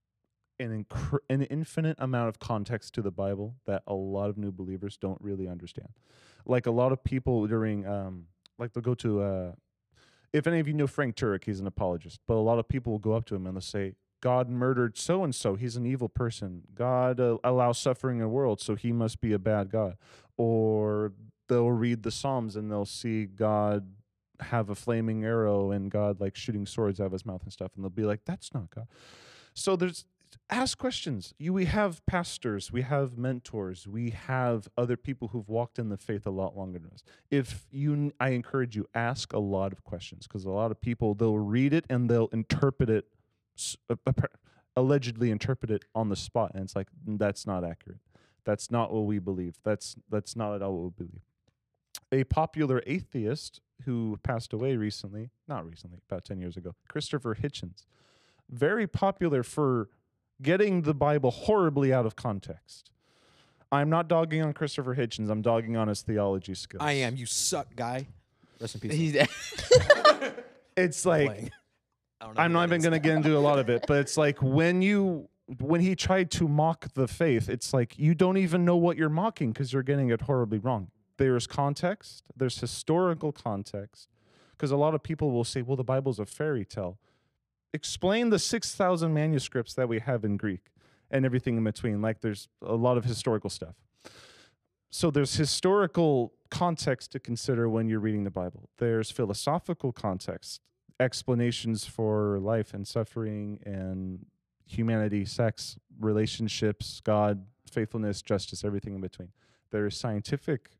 an incre- an infinite amount of context to the Bible that a lot of new believers don't really understand. Like a lot of people during um like they'll go to uh if any of you know Frank Turek, he's an apologist, but a lot of people will go up to him and they'll say, God murdered so and so. He's an evil person. God uh, allows suffering in the world, so he must be a bad God. Or they'll read the Psalms and they'll see God have a flaming arrow and God like shooting swords out of his mouth and stuff. And they'll be like, that's not God. So there's ask questions. You we have pastors, we have mentors, we have other people who've walked in the faith a lot longer than us. If you I encourage you ask a lot of questions because a lot of people they'll read it and they'll interpret it allegedly interpret it on the spot and it's like "Mm, that's not accurate. That's not what we believe. That's that's not at all what we believe. A popular atheist who passed away recently, not recently, about 10 years ago, Christopher Hitchens. Very popular for getting the Bible horribly out of context. I'm not dogging on Christopher Hitchens, I'm dogging on his theology skills. I am. You suck, guy. Rest in peace. He's It's like. I don't know I'm not even going to get into a lot of it, but it's like when you when he tried to mock the faith, it's like you don't even know what you're mocking because you're getting it horribly wrong. There's context, there's historical context, because a lot of people will say, "Well, the Bible's a fairy tale." Explain the six thousand manuscripts that we have in Greek and everything in between. Like there's a lot of historical stuff. So there's historical context to consider when you're reading the Bible. There's philosophical context explanations for life and suffering and humanity, sex, relationships, God, faithfulness, justice, everything in between. There is scientific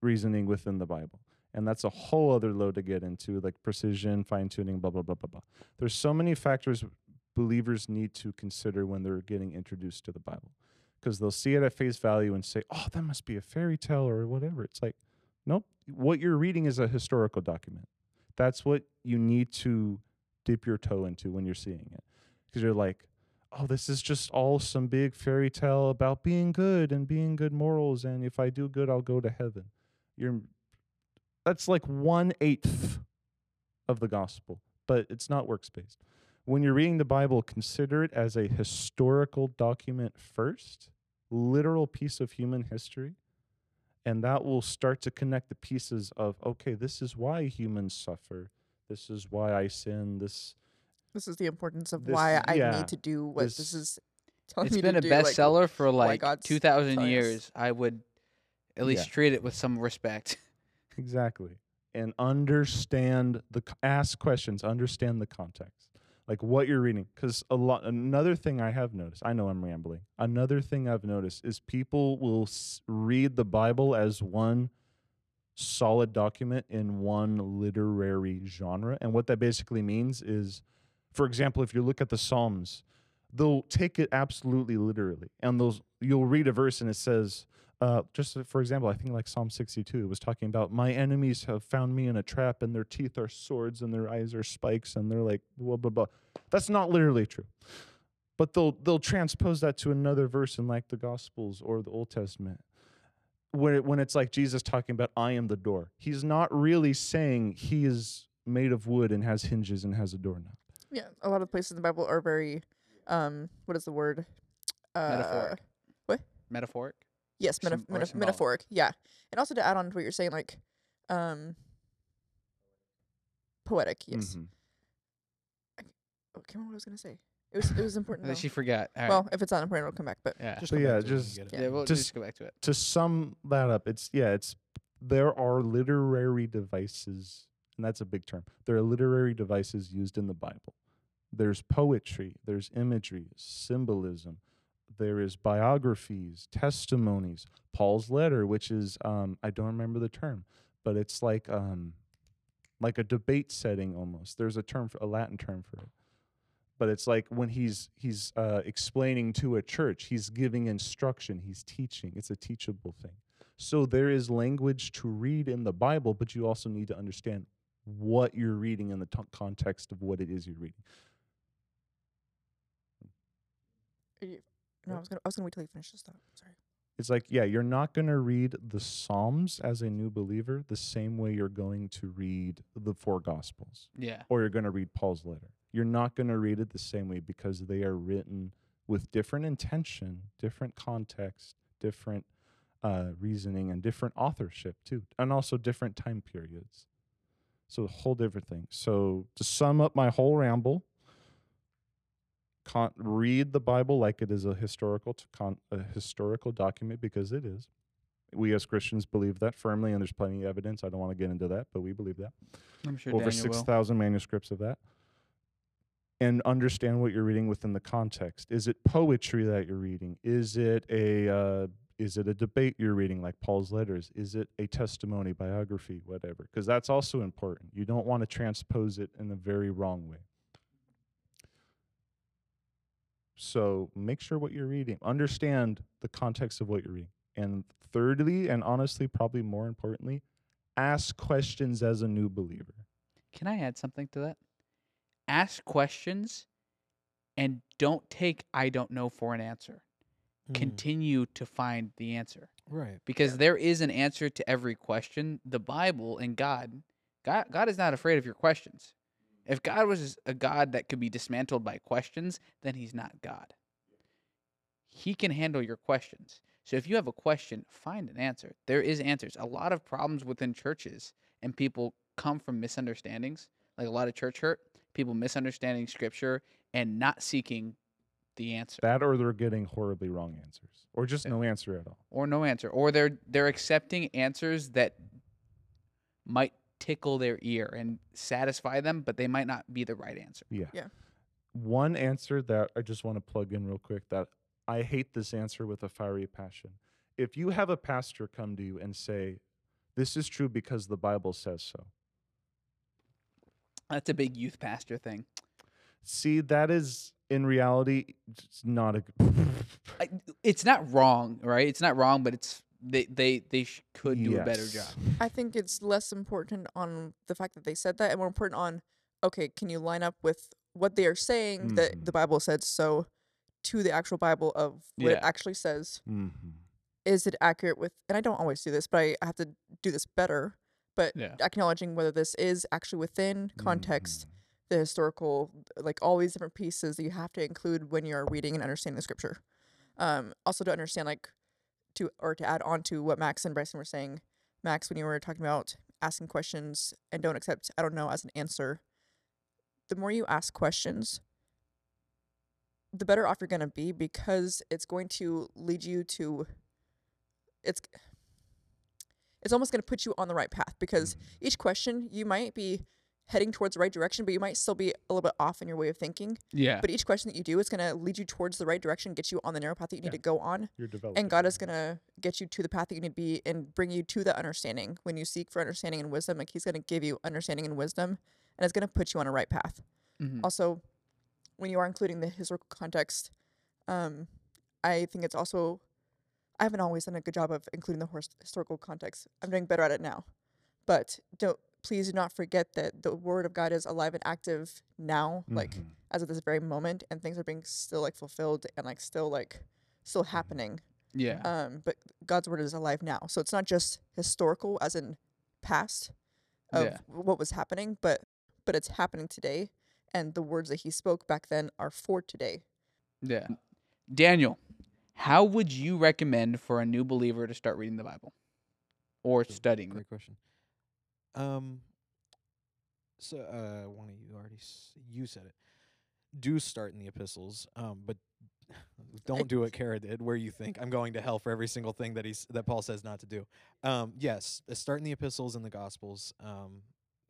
reasoning within the Bible. And that's a whole other load to get into, like precision, fine tuning, blah, blah, blah, blah, blah. There's so many factors believers need to consider when they're getting introduced to the Bible. Because they'll see it at face value and say, oh, that must be a fairy tale or whatever. It's like, nope. What you're reading is a historical document that's what you need to dip your toe into when you're seeing it. Because you're like, oh, this is just all some big fairy tale about being good and being good morals. And if I do good, I'll go to heaven. You're, that's like one eighth of the gospel, but it's not works based. When you're reading the Bible, consider it as a historical document first, literal piece of human history. And that will start to connect the pieces of, okay, this is why humans suffer. This is why I sin. This This is the importance of This- why I yeah, need to do what this, this- is telling It's me been a do. like, bestseller for like 2,000 years. I would at least Yeah. treat it with some respect. Exactly. And understand the ask questions, understand the context. Like what you're reading cuz a lot another thing I have noticed, I know I'm rambling. Another thing I've noticed is people will s- read the Bible as one solid document in one literary genre. And what that basically means is for example, if you look at the Psalms, they'll take it absolutely literally. And those you'll read a verse and it says uh, just for example, I think like Psalm 62 was talking about my enemies have found me in a trap and their teeth are swords and their eyes are spikes and they're like blah blah blah. That's not literally true. But they'll they'll transpose that to another verse in like the Gospels or the Old Testament. When it, when it's like Jesus talking about I am the door. He's not really saying he is made of wood and has hinges and has a doorknob. Yeah, a lot of places in the Bible are very, um, what is the word? Uh, Metaphoric. What? Metaphoric. Yes, Sym- metaf- or meta- symbolic. metaphoric. Yeah, and also to add on to what you're saying, like, um, poetic. Yes. Mhm. I can't remember what I was gonna say. It was it was important. That though. she forgot. All right. Well, if it's not important, it'll come back. But yeah. Just But come back yeah, to it when you just- get it. yeah, we'll just- just go back to it. to sum that up, it's yeah, it's there are literary devices, and that's a big term. There are literary devices used in the Bible. There's poetry, there's imagery, symbolism, there is biographies, testimonies, Paul's letter, which is um, I don't remember the term, but it's like um, like a debate setting almost. There's a term for a Latin term for it. But it's like when he's he's uh, explaining to a church, he's giving instruction, he's teaching. It's a teachable thing. So there is language to read in the Bible, but you also need to understand what you're reading in the context of what it is you're reading. Are you- no, I was gonna I was gonna wait till you finish this thought. Sorry. It's like, yeah, you're not going to read the Psalms as a new believer the same way you're going to read the four Gospels. Yeah. or you're going to read Paul's letter. You're not going to read it the same way because they are written with different intention, different context, different uh, reasoning, and different authorship too, and also different time periods. So a whole different thing. So to sum up my whole ramble, con- read the Bible like it is a historical con- a historical document because it is. We as Christians believe that firmly, and there's plenty of evidence. I don't want to get into that, but we believe that I'm sure over Daniel six thousand manuscripts of that, and understand what you're reading within the context. Is it poetry that you're reading? Is it a uh, is it a debate you're reading, like Paul's letters? Is it a testimony, biography, whatever? Because that's also important. You don't want to transpose it in a very wrong way. So make sure what you're reading, understand the context of what you're reading. And thirdly, and honestly, probably more importantly, ask questions as a new believer. Can I add something to that? Ask questions and don't take I don't know for an answer. Mm, Continue to find the answer right. because there is an answer to every question. The Bible and God, God, God is not afraid of your questions. If God was a God that could be dismantled by questions, then he's not God. He can handle your questions. So if you have a question, find an answer. There is answers. A lot of problems within churches and people come from misunderstandings, like a lot of church hurt, people misunderstanding scripture and not seeking the answer That or they're getting horribly wrong answers, or just no answer at all. or no answer or they're they're accepting answers that might tickle their ear and satisfy them but they might not be the right answer Yeah. Yeah. One answer that I just want to plug in real quick that I hate this answer with a fiery passion. If you have a pastor come to you and say, This is true because the Bible says so. that's a big youth pastor thing See, that is in reality it's not a I, it's not wrong right it's not wrong but it's they they they sh- could do a better job I think it's less important on the fact that they said that and more important on okay, can you line up with what they are saying that Mhm. the Bible said so to the actual Bible of what it actually says? Mm-hmm. Is it accurate with? And I don't always do this, but I, I have to do this better. But Yeah. acknowledging whether this is actually within context, the historical, like all these different pieces that you have to include when you're reading and understanding the scripture. Um, also to understand like to or to add on to what Max and Bryson were saying. Max, when you were talking about asking questions and don't accept I don't know as an answer, the more you ask questions, the better off you're gonna be because it's going to lead you to it's it's almost going to put you on the right path because mm-hmm. each question you might be heading towards the right direction, but you might still be a little bit off in your way of thinking. Yeah. But each question that you do is going to lead you towards the right direction, get you on the narrow path that you need to go on. You're developing. And God is going to get you to the path that you need to be and bring you to the understanding. When you seek for understanding and wisdom, like He's going to give you understanding and wisdom, and it's going to put you on a right path. Mhm. Also, when you are including the historical context, um, I think it's also, I haven't always done a good job of including the hors- historical context. I'm doing better at it now. But don't, please do not forget that the word of God is alive and active now, like Mhm. as of this very moment, and things are being still like fulfilled and like still like still happening. Yeah. Um, but God's word is alive now, so it's not just historical as in past of Yeah. what was happening, but but it's happening today, and the words that He spoke back then are for today. Yeah. Daniel, how would you recommend for a new believer to start reading the Bible or studying? Great question. Um. So, uh, one of you already s- you said it. Do start in the epistles, um, but don't do what Kara did, where you think I'm going to hell for every single thing that he's that Paul says not to do. Um, yes, uh, start in the epistles and the gospels. Um,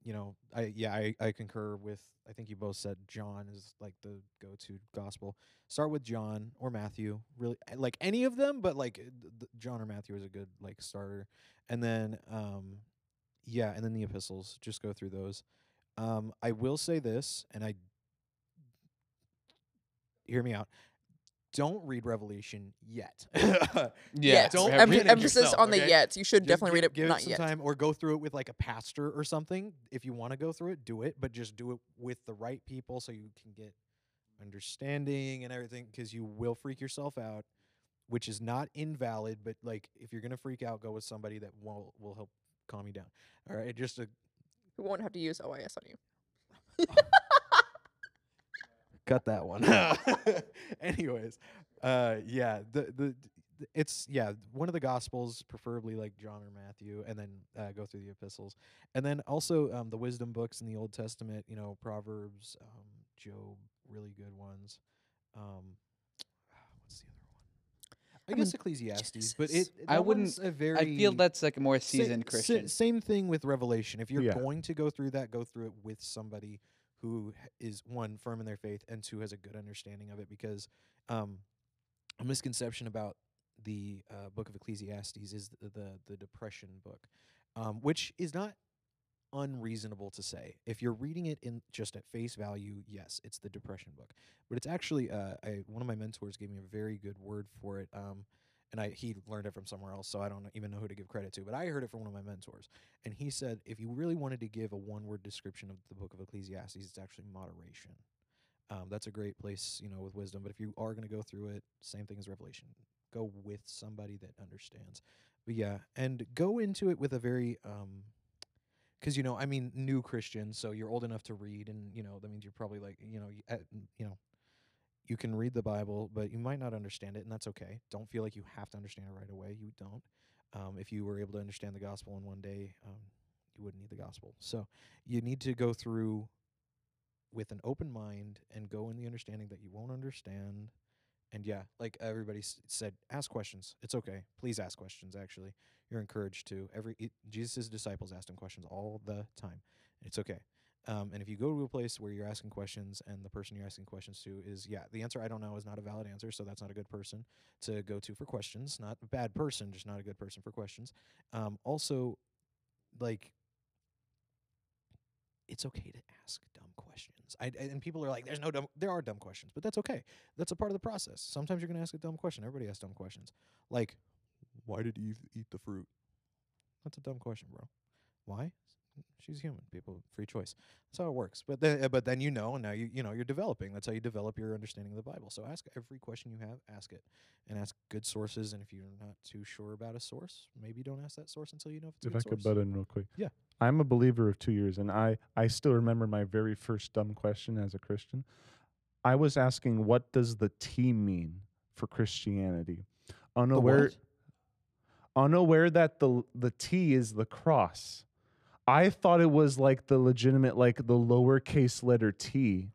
you know, I yeah, I, I concur with. I think you both said John is like the go-to gospel. Start with John or Matthew, really uh, like any of them, but like uh, th- th- John or Matthew is a good like starter, and then um, yeah, and then the epistles. Just go through those. Um, I will say this, and I hear me out. Don't read Revelation yet. Yeah. Don't Em- panic emphasis yourself, on the yet. You should Just definitely gi- read it. Give not it some yet. time, or go through it with like a pastor or something. If you want to go through it, do it, but just do it with the right people so you can get understanding and everything. Because you will freak yourself out, which is not invalid. But like, if you're gonna freak out, go with somebody that will will help calm you down. All right, just a We won't have to use OIS on you. cut that one. Anyways, uh, yeah, the, the the- it's yeah one of the gospels, preferably like John or Matthew, and then uh, go through the epistles, and then also um, the wisdom books in the Old Testament. You know, Proverbs, um, Job, really good ones. Um, what's the other one? I, I guess mean, Ecclesiastes, but it. I wouldn't- A very I feel that's like a more seasoned sa- Christian. same thing with Revelation. If you're Yeah. going to go through that, go through it with somebody who is one firm in their faith and two has a good understanding of it. Because um, a misconception about the uh, book of Ecclesiastes is the the, the depression book, um, which is not unreasonable to say. If you're reading it in just at face value, yes, it's the depression book. But it's actually uh, I, one of my mentors gave me a very good word for it. Um, and I he learned it from somewhere else, so I don't even know who to give credit to. But I heard it from one of my mentors, and he said if you really wanted to give a one-word description of the book of Ecclesiastes, it's actually moderation. Um, that's a great place, you know, with wisdom. But if you are going to go through it, same thing as Revelation. Go with somebody that understands. But yeah, and go into it with a very um, because you know, I mean, new Christians, so you're old enough to read, and you know that means you're probably like, you know, y- at, you know, you can read the Bible, but you might not understand it, and that's okay. Don't feel like you have to understand it right away. You don't. Um, if you were able to understand the gospel in one day, um, you wouldn't need the gospel. So you need to go through with an open mind and go in the understanding that you won't understand. And yeah, like everybody s- said, ask questions. It's okay. Please ask questions. Actually, you're encouraged to. Every it, Jesus' disciples asked him questions all the time. It's okay. Um, and if you go to a place where you're asking questions and the person you're asking questions to is, yeah, the answer I don't know is not a valid answer, so that's not a good person to go to for questions. Not a bad person, just not a good person for questions. Um, also, like, it's okay to ask dumb questions. I, and people are like, "There's no dumb." There are dumb questions, but that's okay. That's a part of the process. Sometimes you're gonna ask a dumb question. Everybody asks dumb questions. Like, why did Eve eat the fruit? That's a dumb question, bro. Why? she's human. People, free choice. That's how it works. But then, uh, but then you know, and now you you know you're developing. That's how you develop your understanding of the Bible. So ask every question you have, ask it, and ask good sources. And if you're not too sure about a source, maybe don't ask that source until you know if it's a If good I could butt in real quick, yeah, I'm a believer of two years, and I, I still remember my very first dumb question as a Christian. I was asking, what does the T mean for Christianity? The Unaware, what? Unaware that the the T is the cross. I thought it was like the legitimate, like the lowercase letter T.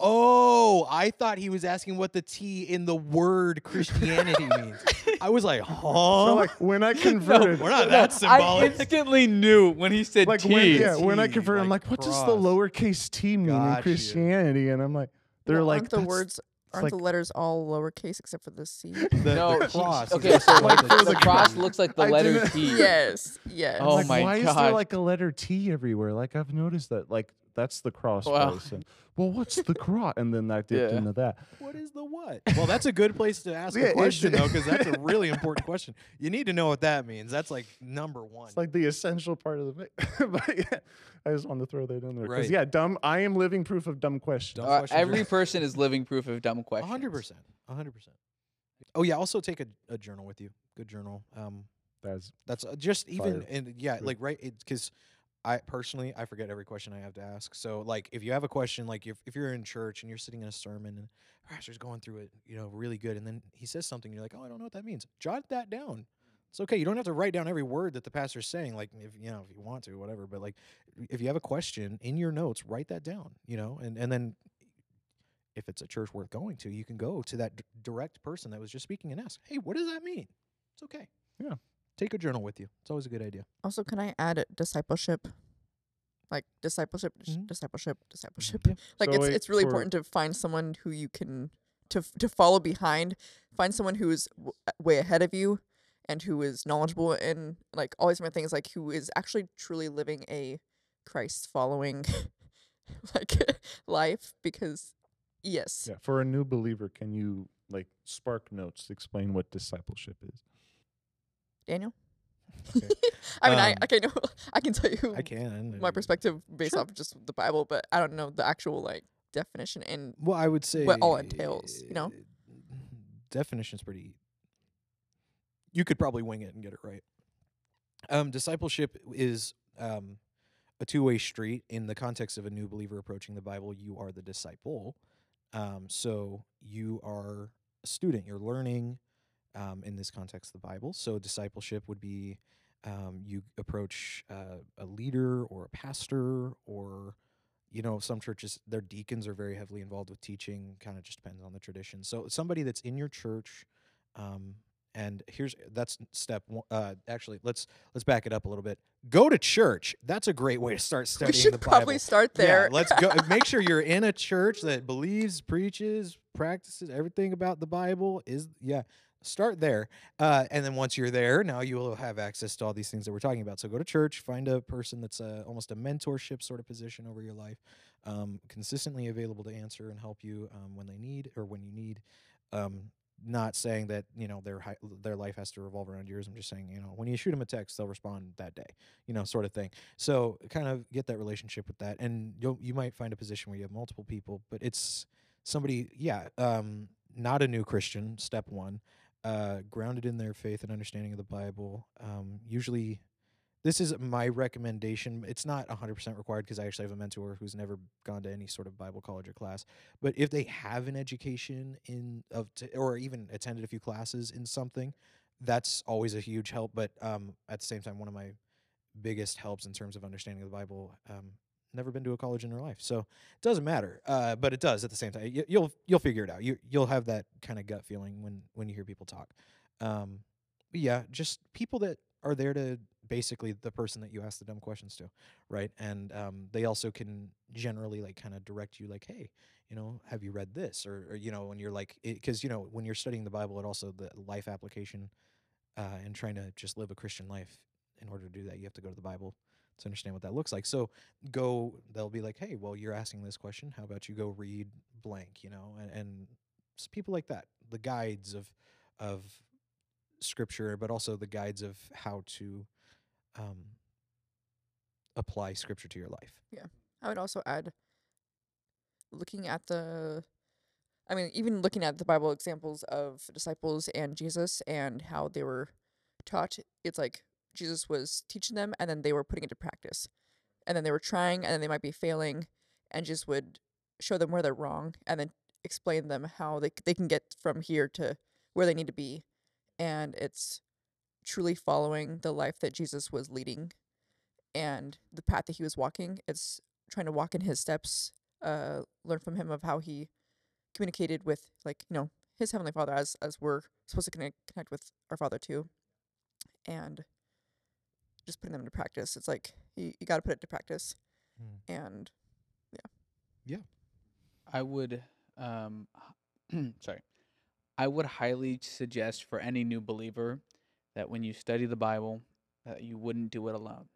Oh, I thought he was asking what the T in the word Christianity means. I was like, huh? So like when I converted, we're not No, that I symbolic. instantly knew when he said like T. when yeah, when I T, converted, I'm like like, what does the cross. lowercase T mean in Got you. Christianity? And I'm like, they're Well, like aren't the words it's aren't the letters all lowercase except for the C? The, no, the cross. is okay, so like like the the cross looks like the I letter T. yes, yes. Oh like, my why is there like a letter T everywhere? Like I've noticed that. Like that's the cross Wow. place. And, well, what's the cross? And then I dipped Yeah. into that. What is the what? Well, that's a good place to ask Yeah, a question though, because that's a really important question. You need to know what that means. That's like number one. It's like the essential part of the. mi- but yeah, I just wanted to throw that in there because Right. yeah, dumb. I am living proof of dumb questions. Dumb Uh, questions are- every person is living proof of dumb A questions. hundred percent. Hundred percent. Oh yeah. Also take a, a journal with you. Good journal. Um, That's That's uh, just even Fire. and yeah, Good. like right because I personally I forget every question I have to ask. So like if you have a question, like if if you're in church and you're sitting in a sermon and pastor's going through it, you know, really good, and then he says something, you're like, oh, I don't know what that means. Jot that down. It's okay. You don't have to write down every word that the pastor's saying. Like if you know if you want to, whatever. But like if you have a question in your notes, write that down. You know, and and then if it's a church worth going to, you can go to that d- direct person that was just speaking and ask, hey, what does that mean? It's okay. Yeah. Take a journal with you. It's always a good idea. Also, can I add discipleship? Like discipleship, dis- Mhm. discipleship, discipleship. Yeah. Like So it's wait, it's really important to find someone who you can to to follow behind. Find someone who is w- way ahead of you, and who is knowledgeable in like all these different things. Like who is actually truly living a Christ following like life. Because yes, yeah. For a new believer, can you like spark notes explain what discipleship is? Daniel. Okay. I mean, I Um, I can I can tell you I can. my perspective based Sure. off of just the Bible, but I don't know the actual like definition and Well, I would say what all entails, you know? Definition's pretty. You could probably wing it and get it right. Um, discipleship is um, a two-way street. In the context of a new believer approaching the Bible, you are the disciple. Um, so you are a student. You're learning. Um, in this context, the Bible. So discipleship would be um, you approach uh, a leader or a pastor or you know some churches their deacons are very heavily involved with teaching kind of just depends on the tradition. So somebody that's in your church um, and here's that's step one uh, actually let's let's back it up a little bit. Go to church. That's a great way to start we studying should the probably start there. yeah, let's go make sure you're in a church that believes preaches practices everything about the bible is yeah start there uh, and then once you're there now you will have access to all these things that we're talking about. So go to church find a person that's uh almost a mentorship sort of position over your life um, consistently available to answer and help you um, when they need or when you need. Um, not saying that you know their their life has to revolve around yours. I'm just saying you know when you shoot them a text they'll respond that day you know sort of thing. So kind of get that relationship with that and you you might find a position where you have multiple people but it's somebody yeah um not a new christian step one uh grounded in their faith and understanding of the bible um usually this is my recommendation it's not 100% required because i actually have a mentor who's never gone to any sort of bible college or class but if they have an education in of t- or even attended a few classes in something that's always a huge help but um at the same time one of my biggest helps in terms of understanding the Bible. Um, never been to a college in their life, so it doesn't matter. Uh, but it does at the same time. You, you'll you'll figure it out. You you'll have that kind of gut feeling when when you hear people talk. Um, but yeah, just people that are there to basically the person that you ask the dumb questions to, right? And um, they also can generally like kind of direct you, like, hey, you know, have you read this? Or, or you know, when you're like, because you know, when you're studying the Bible, it also the life application uh, and trying to just live a Christian life. In order to do that, you have to go to the Bible to understand what that looks like. So go, they'll be like, hey, well, you're asking this question. How about you go read blank, you know, and, and people like that, the guides of of scripture, but also the guides of how to um, apply scripture to your life. Yeah. I would also add looking at the I mean, even looking at the Bible examples of disciples and Jesus and how they were taught, it's like Jesus was teaching them and then they were putting it to practice. And then they were trying and then they might be failing and just would show them where they're wrong and then explain them how they they can get from here to where they need to be. And it's truly following the life that Jesus was leading and the path that he was walking. It's trying to walk in his steps, uh, learn from him of how he communicated with like you know his heavenly Father as as we're supposed to connect connect with our Father too, and just putting them into practice. It's like you, you got to put it to practice, and yeah, yeah. I would, um, sorry, I would highly suggest for any new believer that when you study the Bible, that you wouldn't do it alone.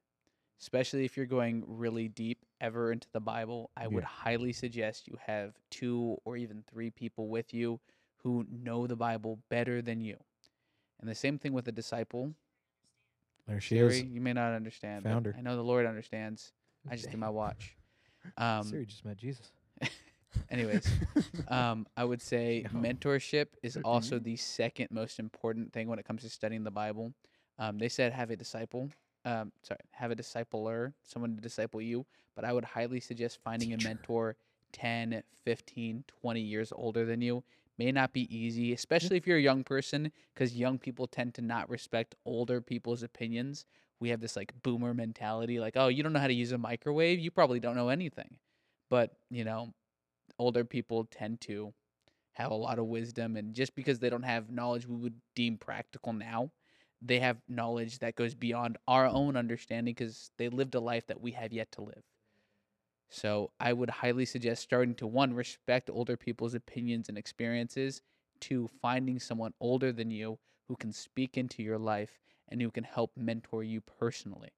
Especially if you're going really deep ever into the Bible, I would highly suggest you have two or even three people with you who know the Bible better than you. And the same thing with a disciple. There she Siri, is. you may not understand. but Found. I know the Lord understands. I just did my watch. Um, Siri just met Jesus. anyways, um, I would say No. mentorship is also the second most important thing when it comes to studying the Bible. Um, they said have a disciple. Um, sorry, have a discipler, someone to disciple you. But I would highly suggest finding Teacher. a mentor 10, 15, 20 years older than you. May not be easy, especially if you're a young person, because young people tend to not respect older people's opinions. We have this like boomer mentality, like, oh, you don't know how to use a microwave, you probably don't know anything. But, you know, older people tend to have a lot of wisdom and just because they don't have knowledge we would deem practical now they have knowledge that goes beyond our own understanding because they lived a life that we have yet to live so i would highly suggest starting to one respect older people's opinions and experiences two finding someone older than you who can speak into your life and who can help mentor you personally.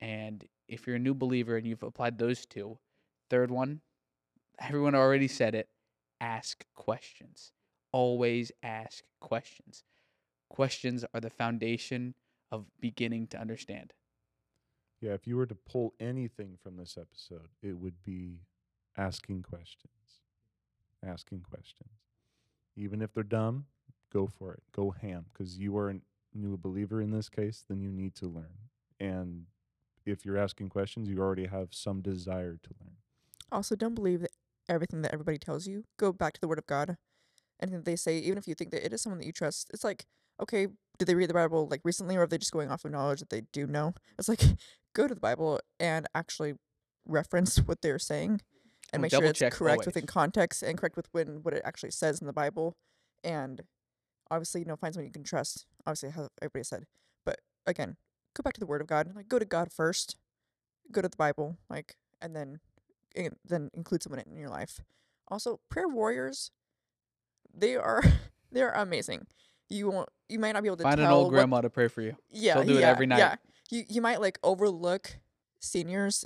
And if you're a new believer and you've applied those two third one everyone already said it ask questions. Always ask questions. Questions are the foundation of beginning to understand Yeah, if you were to pull anything from this episode, it would be asking questions. Asking questions. Even if they're dumb, go for it. Go ham because you are a new believer in this case, then you need to learn. And if you're asking questions, you already have some desire to learn. also don't believe that everything that everybody tells you. Go back to the Word of God. Anything they say, even if you think that it is someone that you trust, it's like, okay, did they read the Bible like recently, or are they just going off of knowledge that they do know? It's like, go to the Bible and actually reference what they're saying, and make sure it's correct within context and correct with when what it actually says in the Bible, and obviously, you know, find someone you can trust. Obviously, how everybody said, but again, go back to the Word of God. Like, go to God first. Go to the Bible, like, and then in, then include someone in your life. Also, prayer warriors, they are they are amazing. You won't you might not be able to find an old what- grandma to pray for you yeah, They'll do it every night. Yeah, you you might like overlook seniors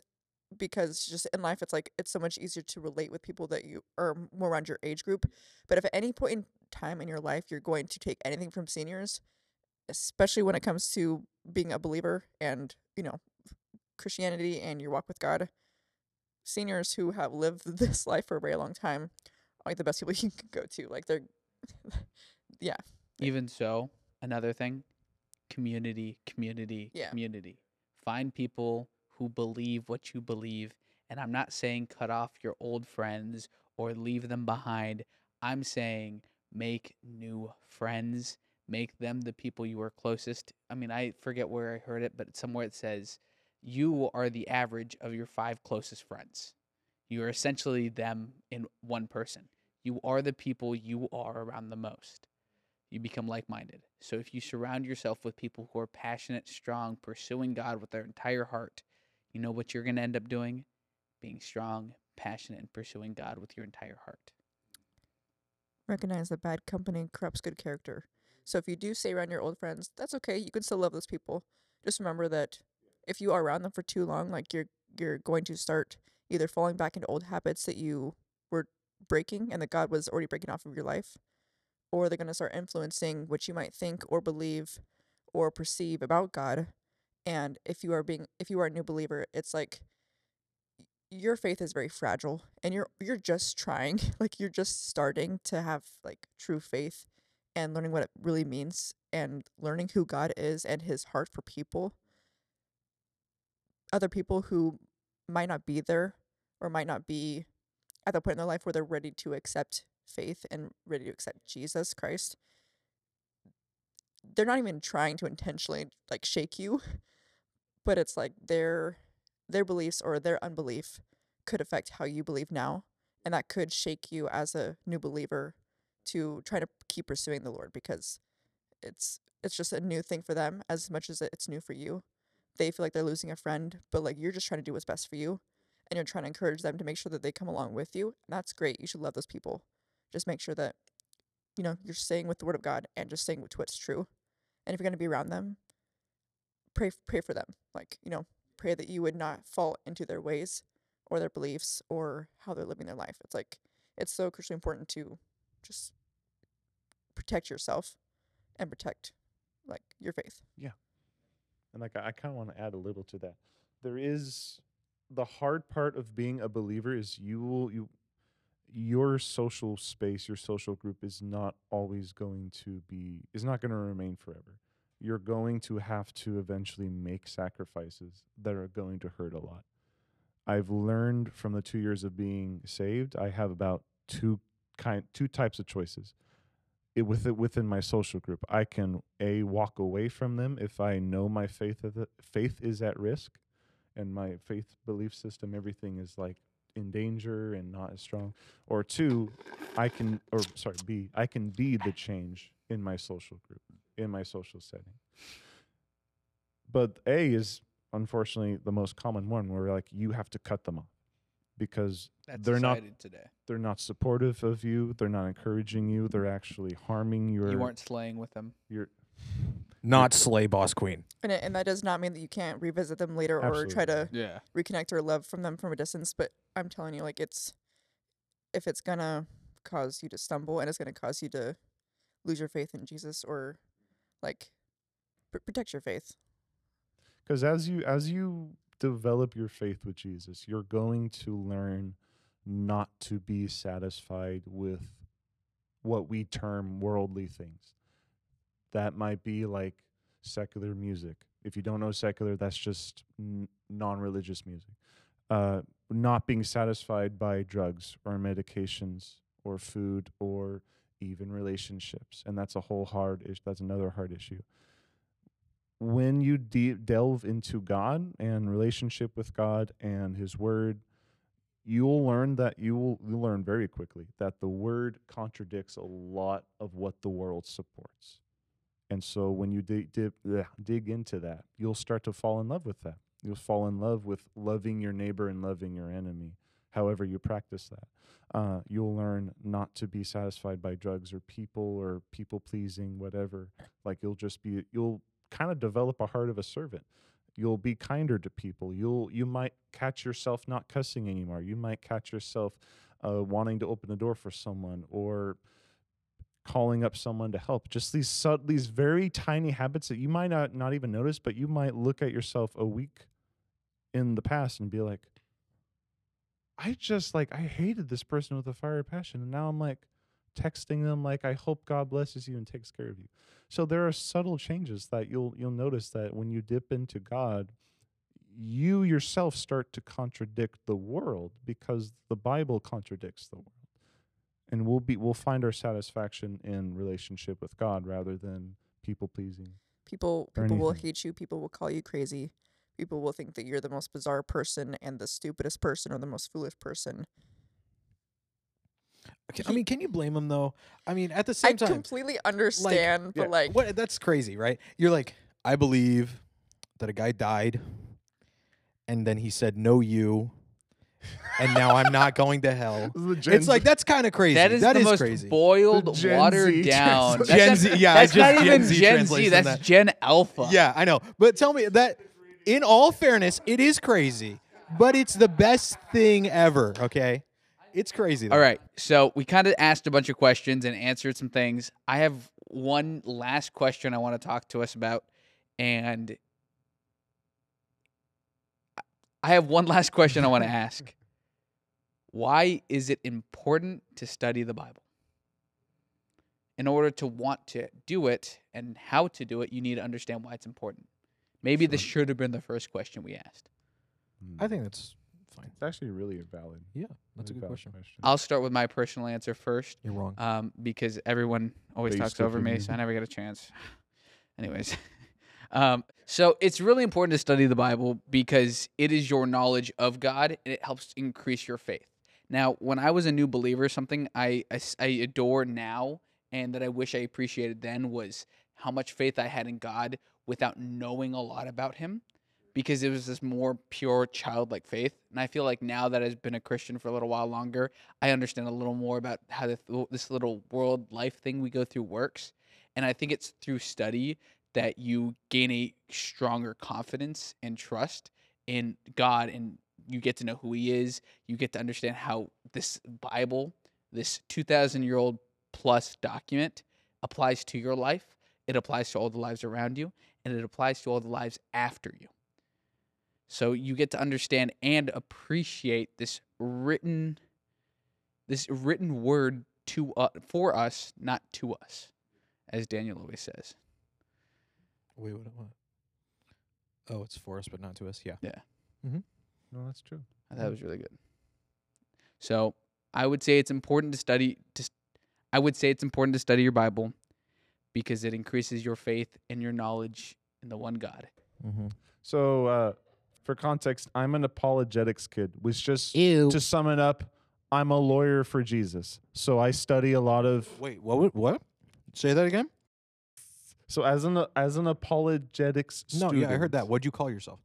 because just in life it's like it's so much easier to relate with people that you are more around your age group. But if at any point in time in your life you're going to take anything from seniors, especially when it comes to being a believer and you know Christianity and your walk with God, seniors who have lived this life for a very long time are like the best people you can go to. Like they're, yeah, even so another thing community community Yeah. community. Find people who believe what you believe and i'm not saying cut off your old friends or leave them behind. I'm saying make new friends make them the people you are closest. I mean i forget where i heard it but somewhere it says you are the average of your five closest friends. You are essentially them in one person. You are the people you are around the most you become like minded. So if you surround yourself with people who are passionate, strong, pursuing God with their entire heart, you know what you're going to end up doing? Being strong, passionate, and pursuing God with your entire heart. recognize that bad company corrupts good character. So if you do stay around your old friends, that's okay. You can still love those people. Just remember that if you are around them for too long, like you're you're going to start either falling back into old habits that you were breaking and that God was already breaking off of your life, or they're going to start influencing what you might think or believe or perceive about God, And if you are being if you are a new believer, it's like your faith is very fragile and you're you're just trying like you're just starting to have like true faith and learning what it really means and learning who God is and his heart for people. Other people who might not be there or might not be at the point in their life where they're ready to accept faith and ready to accept Jesus Christ they're not even trying to intentionally like shake you but it's like their their beliefs or their unbelief could affect how you believe now and that could shake you as a new believer to try to keep pursuing the lord because it's it's just a new thing for them as much as it's new for you. They feel like they're losing a friend but like you're just trying to do what's best for you and you're trying to encourage them to make sure that they come along with you and that's great you should love those people just make sure that you know you're staying with the word of god and just staying what's true and if you're going to be around them pray pray for them like you know pray that you would not fall into their ways or their beliefs or how they're living their life it's like it's so crucially important to just protect yourself and protect like your faith Yeah. And like I, I kind of want to add a little to that. There is the hard part of being a believer is you will you your social space, your social group is not always going to be is not going to remain forever. You're going to have to eventually make sacrifices that are going to hurt a lot. I've learned from the 2 years of being saved, I have about two kind two types of choices it with it within my social group. I can a walk away from them if I know my faith faith is at risk, and my faith belief system everything is like in danger and not as strong. Or two, I can or sorry B I can be the change in my social group in my social setting. But A is unfortunately the most common one where like you have to cut them off because That's They're not- today. they're not supportive of you, they're not encouraging you, they're actually harming your You weren't slaying with them. your Not slay boss queen. and it, and that does not mean that you can't revisit them later or try to Yeah. reconnect or love from them from a distance but i'm telling you like it's if it's gonna cause you to stumble and it's gonna cause you to lose your faith in jesus or like pr- protect your faith because as you as you develop your faith with Jesus, you're going to learn not to be satisfied with what we term worldly things. That might be like secular music. If you don't know secular, that's just n- non-religious music. Uh, not being satisfied by drugs or medications or food or even relationships, and that's a whole hard issue. That's another hard issue when you de- delve into God and relationship with God and His Word, you'll learn that you will learn very quickly that the Word contradicts a lot of what the world supports. And so when you dig, dig, dig into that, you'll start to fall in love with that. You'll fall in love with loving your neighbor and loving your enemy, however you practice that. Uh, you'll learn not to be satisfied by drugs or people or people pleasing, whatever. Like you'll just be, you'll kind of develop a heart of a servant. You'll be kinder to people. You'll you might catch yourself not cussing anymore. You might catch yourself uh, wanting to open the door for someone or calling up someone to help. Just these sub, these very tiny habits that you might not not even notice, but you might look at yourself a week in the past and be like, I just like I hated this person with a fire of passion, and now I'm like texting them like I hope God blesses you and takes care of you. So there are subtle changes that you'll you'll notice that when you dip into God, you yourself start to contradict the world because the Bible contradicts the world. And we'll be we'll find our satisfaction in relationship with God rather than people pleasing. people Or people will hate you people will call you crazy people will think that you're the most bizarre person and the stupidest person or the most foolish person Okay, I mean, can you blame him though? I mean, at the i same time, I completely understand but yeah, like what that's crazy, right? You're like, I believe that a guy died, and then he said, "No, you," and now I'm not going to hell. It's like that's kind of crazy. That is That the is most crazy. boiled, Gen watered Z down. translation. That's Gen Z, yeah, that's just not Gen even Z Gen Z. That's that. Gen Alpha. Yeah, I know. But tell me that in all fairness, it is crazy, but it's the best thing ever, okay? It's crazy. Though. All right. So we kind of asked a bunch of questions and answered some things. I have one last question I want to talk to us about, and I have one last question I want to ask. Why is it important to study the Bible? In order to want to do it and how to do it, you need to understand why it's important. Maybe this should have been the first question we asked. I think that's fine. it's actually really a valid. Yeah, that's a good valid question. I'll start with my personal answer first. You're wrong. um, because everyone always Based talks over me, so I never get a chance. Anyways, um, so it's really important to study the Bible because it is your knowledge of God and it helps increase your faith. Now, when I was a new believer, something I I adore now and that I wish I appreciated then was how much faith I had in God without knowing a lot about Him because it was this more pure childlike faith. And I feel like now that I've been a Christian for a little while longer, I understand a little more about how this little world life thing we go through works. And I think it's through study that you gain a stronger confidence and trust in God and you get to know who he is. You get to understand how this Bible, this 2000 year old plus document applies to your life. It applies to all the lives around you and it applies to all the lives after you. So you get to understand and appreciate this written this written word to uh, for us, not to us, as Daniel always says. Wait, what? what? Oh, it's for us, but not to us. Yeah. Yeah. No, that's true. I thought it was really good. So I would say it's important to study. To, I would say it's important to study your Bible because it increases your faith and your knowledge in the one God. Mm-hmm. So, uh, for context, I'm an apologetics kid, which just Ew. to sum it up, I'm a lawyer for Jesus. So I study a lot of. Wait, what? What? Say that again. So as an as an apologetics student, No, yeah, I heard that. What'd you call yourself?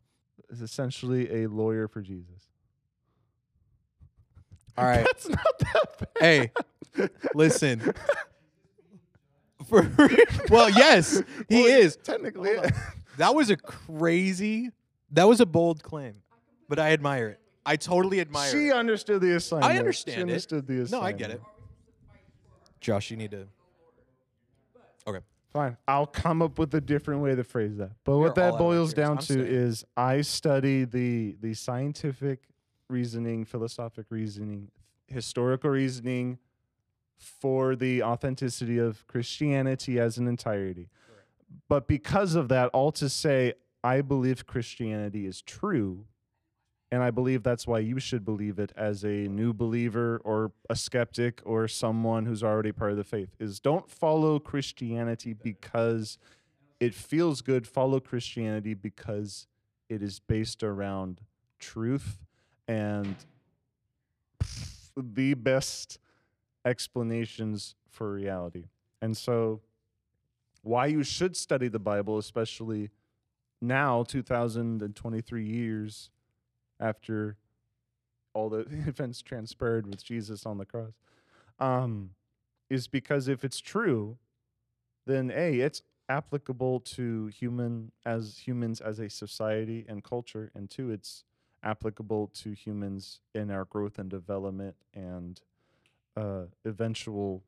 is essentially a lawyer for Jesus. All right. That's not that bad. Hey, listen. For well, yes, he Well, is. technically. That was a crazy. That was a bold claim, but I admire it. I totally admire it. she it. understood the assignment. I understand She it. understood the assignment. No. I get it. Josh, you need to. Fine. I'll come up with a different way to phrase that. But You're what that boils down I'm to is I study the the scientific reasoning, philosophic reasoning, historical reasoning for the authenticity of Christianity as an entirety. But because of that, all to say I believe Christianity is true and I believe that's why you should believe it as a new believer or a skeptic or someone who's already part of the faith is don't follow Christianity because it feels good. Follow Christianity because it is based around truth and the best explanations for reality. And so, why you should study the Bible, especially now, 2023 years after all the events transpired with Jesus on the cross, um, is because if it's true, then A, it's applicable to human as humans as a society and culture, and two, it's applicable to humans in our growth and development and uh, eventual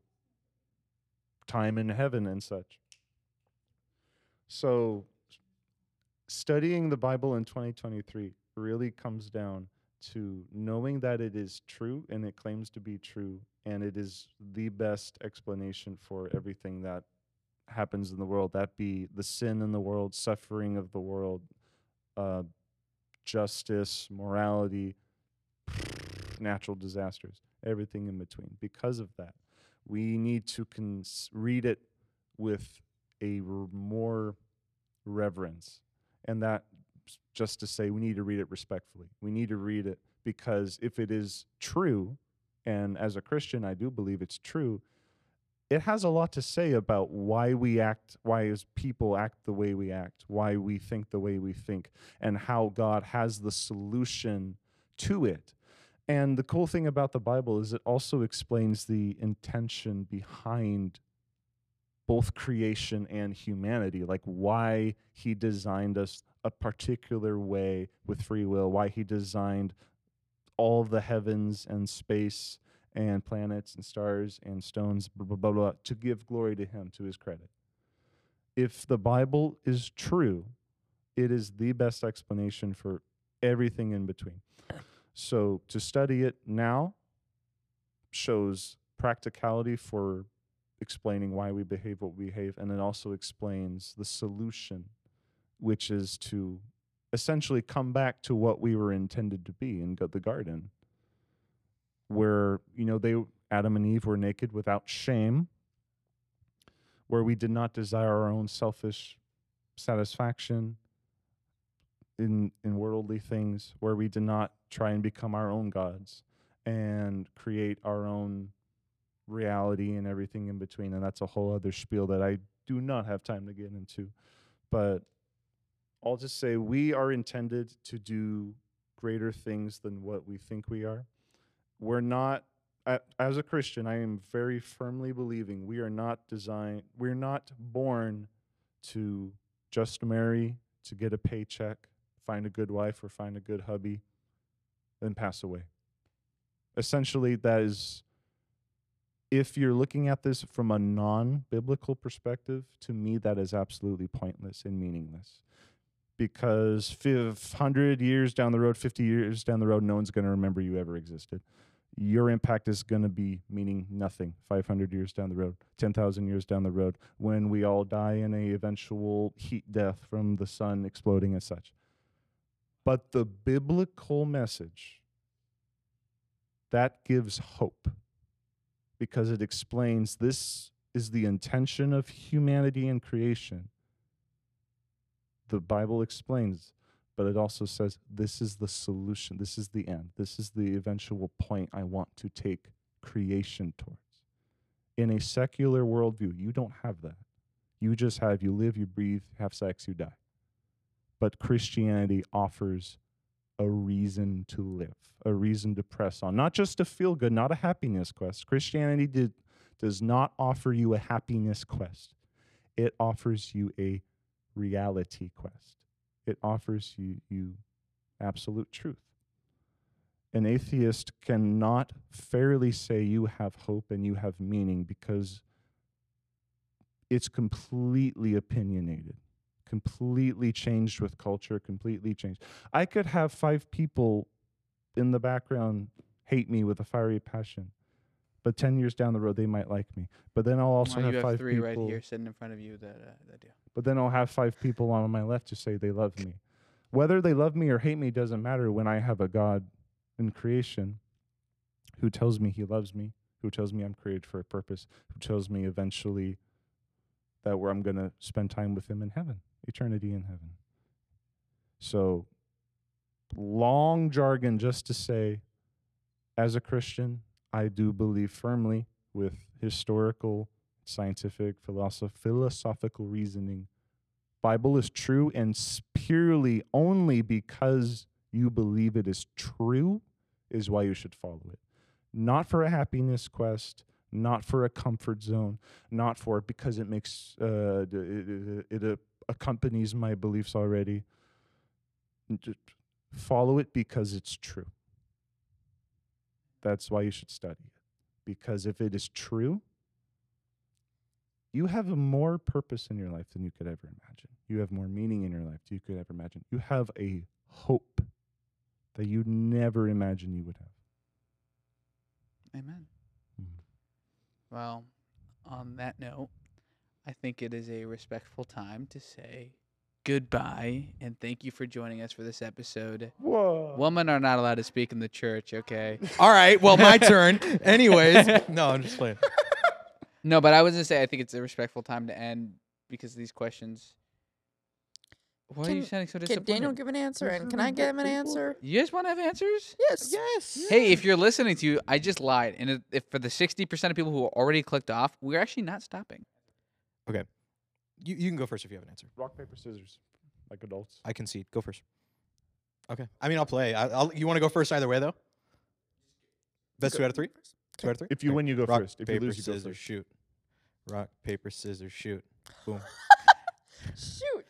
time in heaven and such. So, studying the Bible in 2023 really comes down to knowing that it is true and it claims to be true, and it is the best explanation for everything that happens in the world that be the sin in the world, suffering of the world, uh, justice, morality, natural disasters, everything in between. Because of that, we need to cons- read it with a r- more reverence. And that, just to say, we need to read it respectfully. We need to read it because if it is true, and as a Christian, I do believe it's true, it has a lot to say about why we act, why as people act the way we act, why we think the way we think, and how God has the solution to it. And the cool thing about the Bible is it also explains the intention behind both creation and humanity, like why he designed us a particular way with free will, why he designed all the heavens and space and planets and stars and stones, blah, blah, blah, blah, to give glory to him, to his credit. If the Bible is true, it is the best explanation for everything in between. So to study it now shows practicality for explaining why we behave what we behave, and it also explains the solution, which is to essentially come back to what we were intended to be in the garden, where you know they Adam and Eve were naked without shame, where we did not desire our own selfish satisfaction in in worldly things, where we did not try and become our own gods and create our own reality and everything in between. And that's a whole other spiel that I do not have time to get into. But I'll just say we are intended to do greater things than what we think we are. We're not as a Christian, I am very firmly believing we are not designed we're not born to just marry, to get a paycheck, find a good wife or find a good hubby, then pass away. Essentially, that is if you're looking at this from a non-biblical perspective, to me that is absolutely pointless and meaningless because 500 years down the road, 50 years down the road, no one's going to remember you ever existed. Your impact is going to be meaning nothing 500 years down the road, 10,000 years down the road, when we all die in a eventual heat death from the sun exploding as such. But the biblical message that gives hope because it explains this is the intention of humanity and creation the Bible explains, but it also says this is the solution, this is the end, this is the eventual point I want to take creation towards. In a secular worldview, you don't have that. You just have you live, you breathe, have sex, you die. But Christianity offers a reason to live, a reason to press on, not just to feel good, not a happiness quest. Christianity did, does not offer you a happiness quest, it offers you a reality quest. It offers you, you absolute truth. An atheist cannot fairly say you have hope and you have meaning because it's completely opinionated, completely changed with culture, completely changed. I could have five people in the background hate me with a fiery passion, but 10 years down the road, they might like me. But then I'll also Well, have you have five three people. right here sitting in front of you that uh, that do. But then I'll have five people on my left to say they love me. Whether they love me or hate me doesn't matter when I have a God in creation who tells me he loves me, who tells me I'm created for a purpose, who tells me eventually that where I'm going to spend time with him in heaven, eternity in heaven. So long jargon just to say as a Christian, I do believe firmly with historical scientific, philosoph- philosophical reasoning. Bible is true and purely only because you believe it is true is why you should follow it. Not for a happiness quest, not for a comfort zone, not for because it makes uh, it, it, it uh, accompanies my beliefs already. Just follow it because it's true. That's why you should study it. Because if it is true, you have a more purpose in your life than you could ever imagine. You have more meaning in your life than you could ever imagine. You have a hope that you never imagined you would have. Amen. Mhm. Well, on that note, I think it is a respectful time to say goodbye and thank you for joining us for this episode. Whoa. Women are not allowed to speak in the church, okay? All right. Well, my turn. Anyways. No, I'm just playing. No, but I was gonna say I think it's a respectful time to end because of these questions. Why are you sounding so disappointed? Can disappointed? Daniel give an answer? And can I give him an answer? you guys want to have answers? Yes. Yes. Hey, if you're listening to, you, I just lied, and if, if for the sixty percent of people who already clicked off, we're actually not stopping. You, you can go first if you have an answer. Rock, paper, scissors, like adults. I concede. Go first. Okay. I mean, I'll play. I, I'll, you want to go first either way, though? Best two out of three? Two out of three? If you Okay. win, you go Rock, first. If you paper, lose, you go scissors, first. shoot. Rock, paper, scissors, shoot. Boom. Shoot.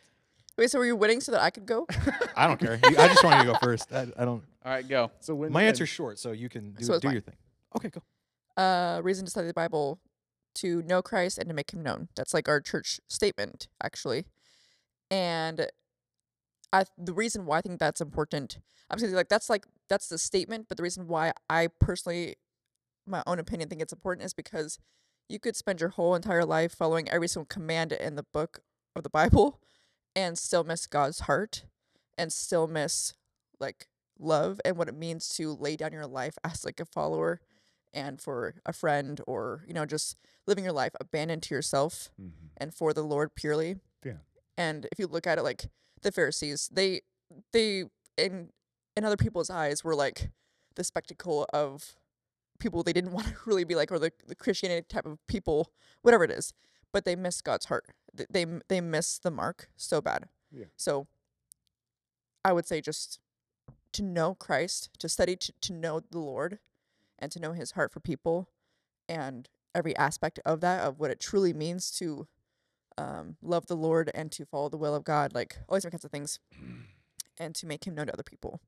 Wait, so were you winning so that I could go? I don't care. You, I just want you to go first. I, I don't. All right, go. So win My win. answer's short, so you can do, So do your thing. Okay, go. uh, reason to study the Bible, to know Christ and to make him known. That's like our church statement, actually. And I the reason why I think that's important. I'm saying like that's like that's the statement, but the reason why I personally, my own opinion, think it's important is because you could spend your whole entire life following every single command in the book of the Bible, and still miss God's heart, and still miss like love and what it means to lay down your life as like a follower, and for a friend or you know just living your life abandoned to yourself Mhm. and for the Lord purely. Yeah. And if you look at it like the Pharisees, they they in in other people's eyes were like the spectacle of people they didn't want to really be like or the, the Christianity type of people, whatever it is. But they miss God's heart. They they miss the mark so bad. Yeah. So I would say just to know Christ, to study to, to know the Lord and to know his heart for people and every aspect of that of what it truly means to um, love the Lord and to follow the will of God, like all these kinds of things, and to make Him known to other people.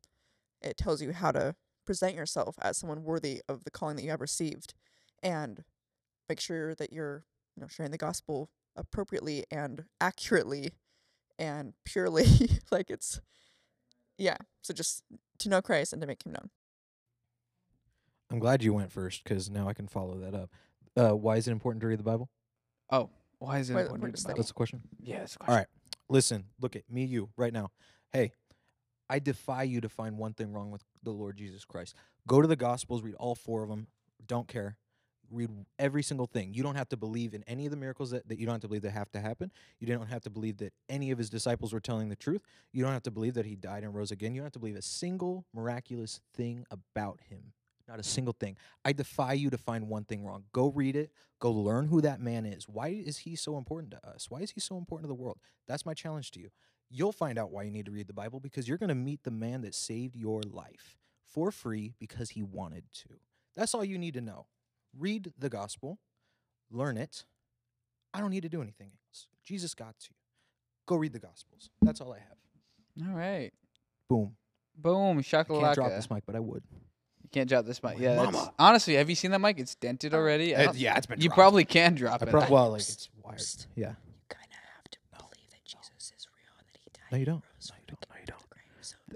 It tells you how to present yourself as someone worthy of the calling that you have received, and make sure that you're, you know, sharing the gospel appropriately and accurately, and purely. like it's, yeah. So just to know Christ and to make Him known. I'm glad you went first because now I can follow that up. Uh, why is it important to read the Bible? Oh, why is it Why important to read the Bible? That's the question. Yeah, that's the question. right. Listen, look at me, you, right now. Hey, I defy you to find one thing wrong with the Lord Jesus Christ. Go to the Gospels, read all four of them. Don't care. Read every single thing. You don't have to believe in any of the miracles that, that you don't have to believe that have to happen. You don't have to believe that any of his disciples were telling the truth. You don't have to believe that he died and rose again. You don't have to believe a single miraculous thing about him. Not a single thing. I defy you to find one thing wrong. Go read it. Go learn who that man is. Why is he so important to us? Why is he so important to the world? That's my challenge to you. You'll find out why you need to read the Bible because you're going to meet the man that saved your life for free because he wanted to. That's all you need to know. Read the gospel, learn it. I don't need to do anything else. Jesus got to you. Go read the gospels. That's all I have. All right. Boom. Boom. I Shakalaka. can't drop this mic, but I would. You can't drop this mic. My Yeah. that's- honestly, have you seen that mic? It's dented already. I Uh, don't- yeah, it's been You dropped. probably can drop I it. prob- well, like it's wired. psst. Yeah. You kind of have to believe that Jesus is real and that He died. No, you don't. rose No, you don't. the No,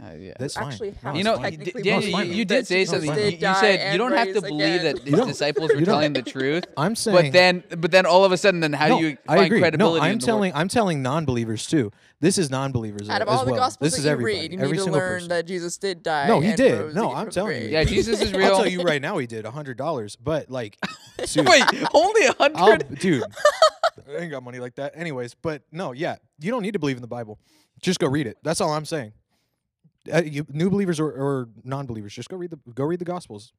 Uh, yeah. That's fine. actually No, You know, fine. technically d- Daniel, believe you, you did say something. did You, you said you don't have to raise believe that again. his don't. disciples were telling the truth. I'm saying But then, but then all of a sudden, then how no, do you I find agree. credibility? No, I'm in the telling I'm telling non-believers too. This is non-believers Out of as all the well. gospels this that is you everybody. read, you every need to single learn person. that Jesus did die. No, he and did. rose No, I'm telling you. Yeah, Jesus is real. I'll tell you right now, he did a hundred dollars. But like, Wait, only a I'll, hundred? dude, I ain't got money like that. Anyways, but no, yeah, you don't need to believe in the Bible. Just go read it. That's all I'm saying. Uh, you, new believers or, or non-believers, just go read the go read the Gospels.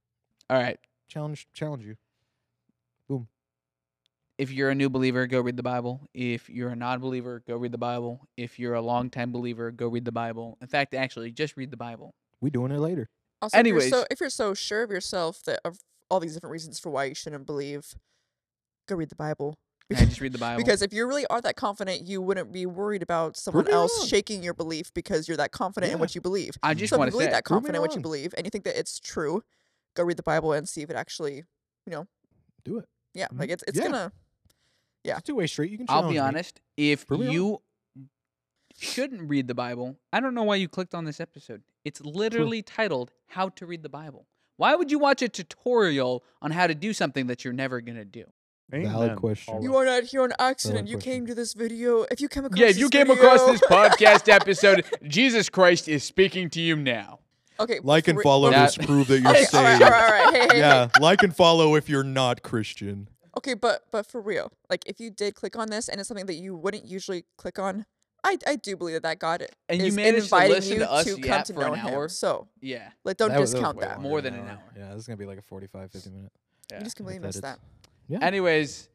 All right. Challenge challenge you. Boom. If you're a new believer, go read the Bible. If you're a non-believer, go read the Bible. If you're a long-time believer, go read the Bible. In fact, actually, just read the Bible. We doing it later. Also, if you're, Anyways. so, if you're so sure of yourself that of all these different reasons for why you shouldn't believe, go read the Bible. Yeah, just read the Bible. Because if you really are that confident, you wouldn't be worried about someone me else wrong. shaking your belief because you're that confident in Yeah. what you believe. I just so if want you to believe say, that Prove me confident in what you wrong. believe and you think that it's true, go read the Bible and see if it actually, you know, Do it. yeah, Mhm. like it's it's Yeah. gonna. Yeah. Two way street. You can. I'll be challenge me. honest. If Prove me wrong. you shouldn't read the Bible, I don't know why you clicked on this episode. It's literally titled "How to Read the Bible." Why would you watch a tutorial on how to do something that you're never gonna do? Valid question. You are not here on accident. You question. came to this video. If you came across Yeah, if this you came across this podcast episode, Jesus Christ is speaking to you now. okay, Like and for- follow That- to prove that you're Okay, all right, saved. all right, all right. Hey, hey, hey. Yeah, like and follow if you're not Christian. Okay, but but for real, like if you did click on this and it's something that you wouldn't usually click on, I I do believe that that God And you is managed to inviting listen you to us come to for know an Him. So Yeah. like don't That was- that was discount way that. More than than an hour. Yeah, this is gonna be like a 45, 50 minute. yeah. You just completely With missed that. Edits. Anyways,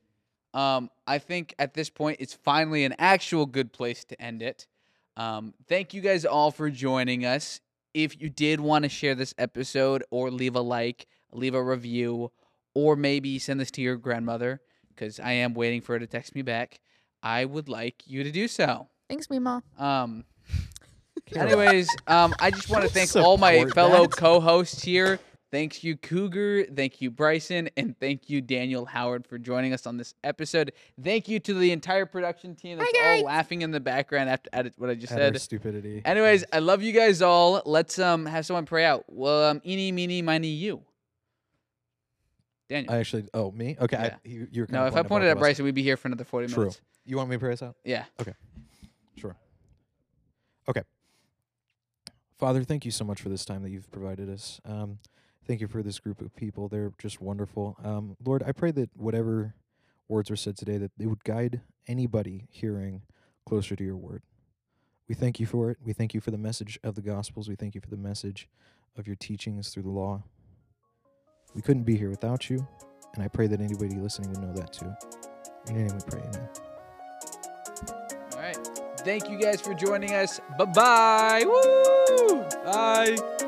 um, I think at this point it's finally an actual good place to end it. Um, thank you guys all for joining us. If you did want to share this episode or leave a like, leave a review, or maybe send this to your grandmother, because I am waiting for her to text me back, I would like you to do so. Thanks, Mima. Um, anyways, um, I just want to thank all my fellow co-hosts here. Thanks you, Cougar. Thank you, Bryson. And thank you, Daniel Howard, for joining us on this episode. Thank you to the entire production team that's all laughing in the background after at what I just At our said. stupidity. Anyways, I love you guys all. Let's um have someone pray out. Well, um, eeny, meeny, miny, you. Daniel. I actually. Oh, me? Okay. Yeah. I, you, you were no, kinda if I pointed at. Bryson, we'd be here for another 40 True. minutes. You want me to pray us out? Yeah. Okay. Sure. Okay. Father, thank you so much for this time that you've provided us. Um, thank you for this group of people. They're just wonderful. Um, Lord, I pray that whatever words were said today, that they would guide anybody hearing closer to your word. We thank you for it. We thank you for the message of the Gospels. We thank you for the message of your teachings through the law. We couldn't be here without you, and I pray that anybody listening would know that too. In your name we pray, amen. All right. Thank you guys for joining us. Bye-bye. Woo! Bye.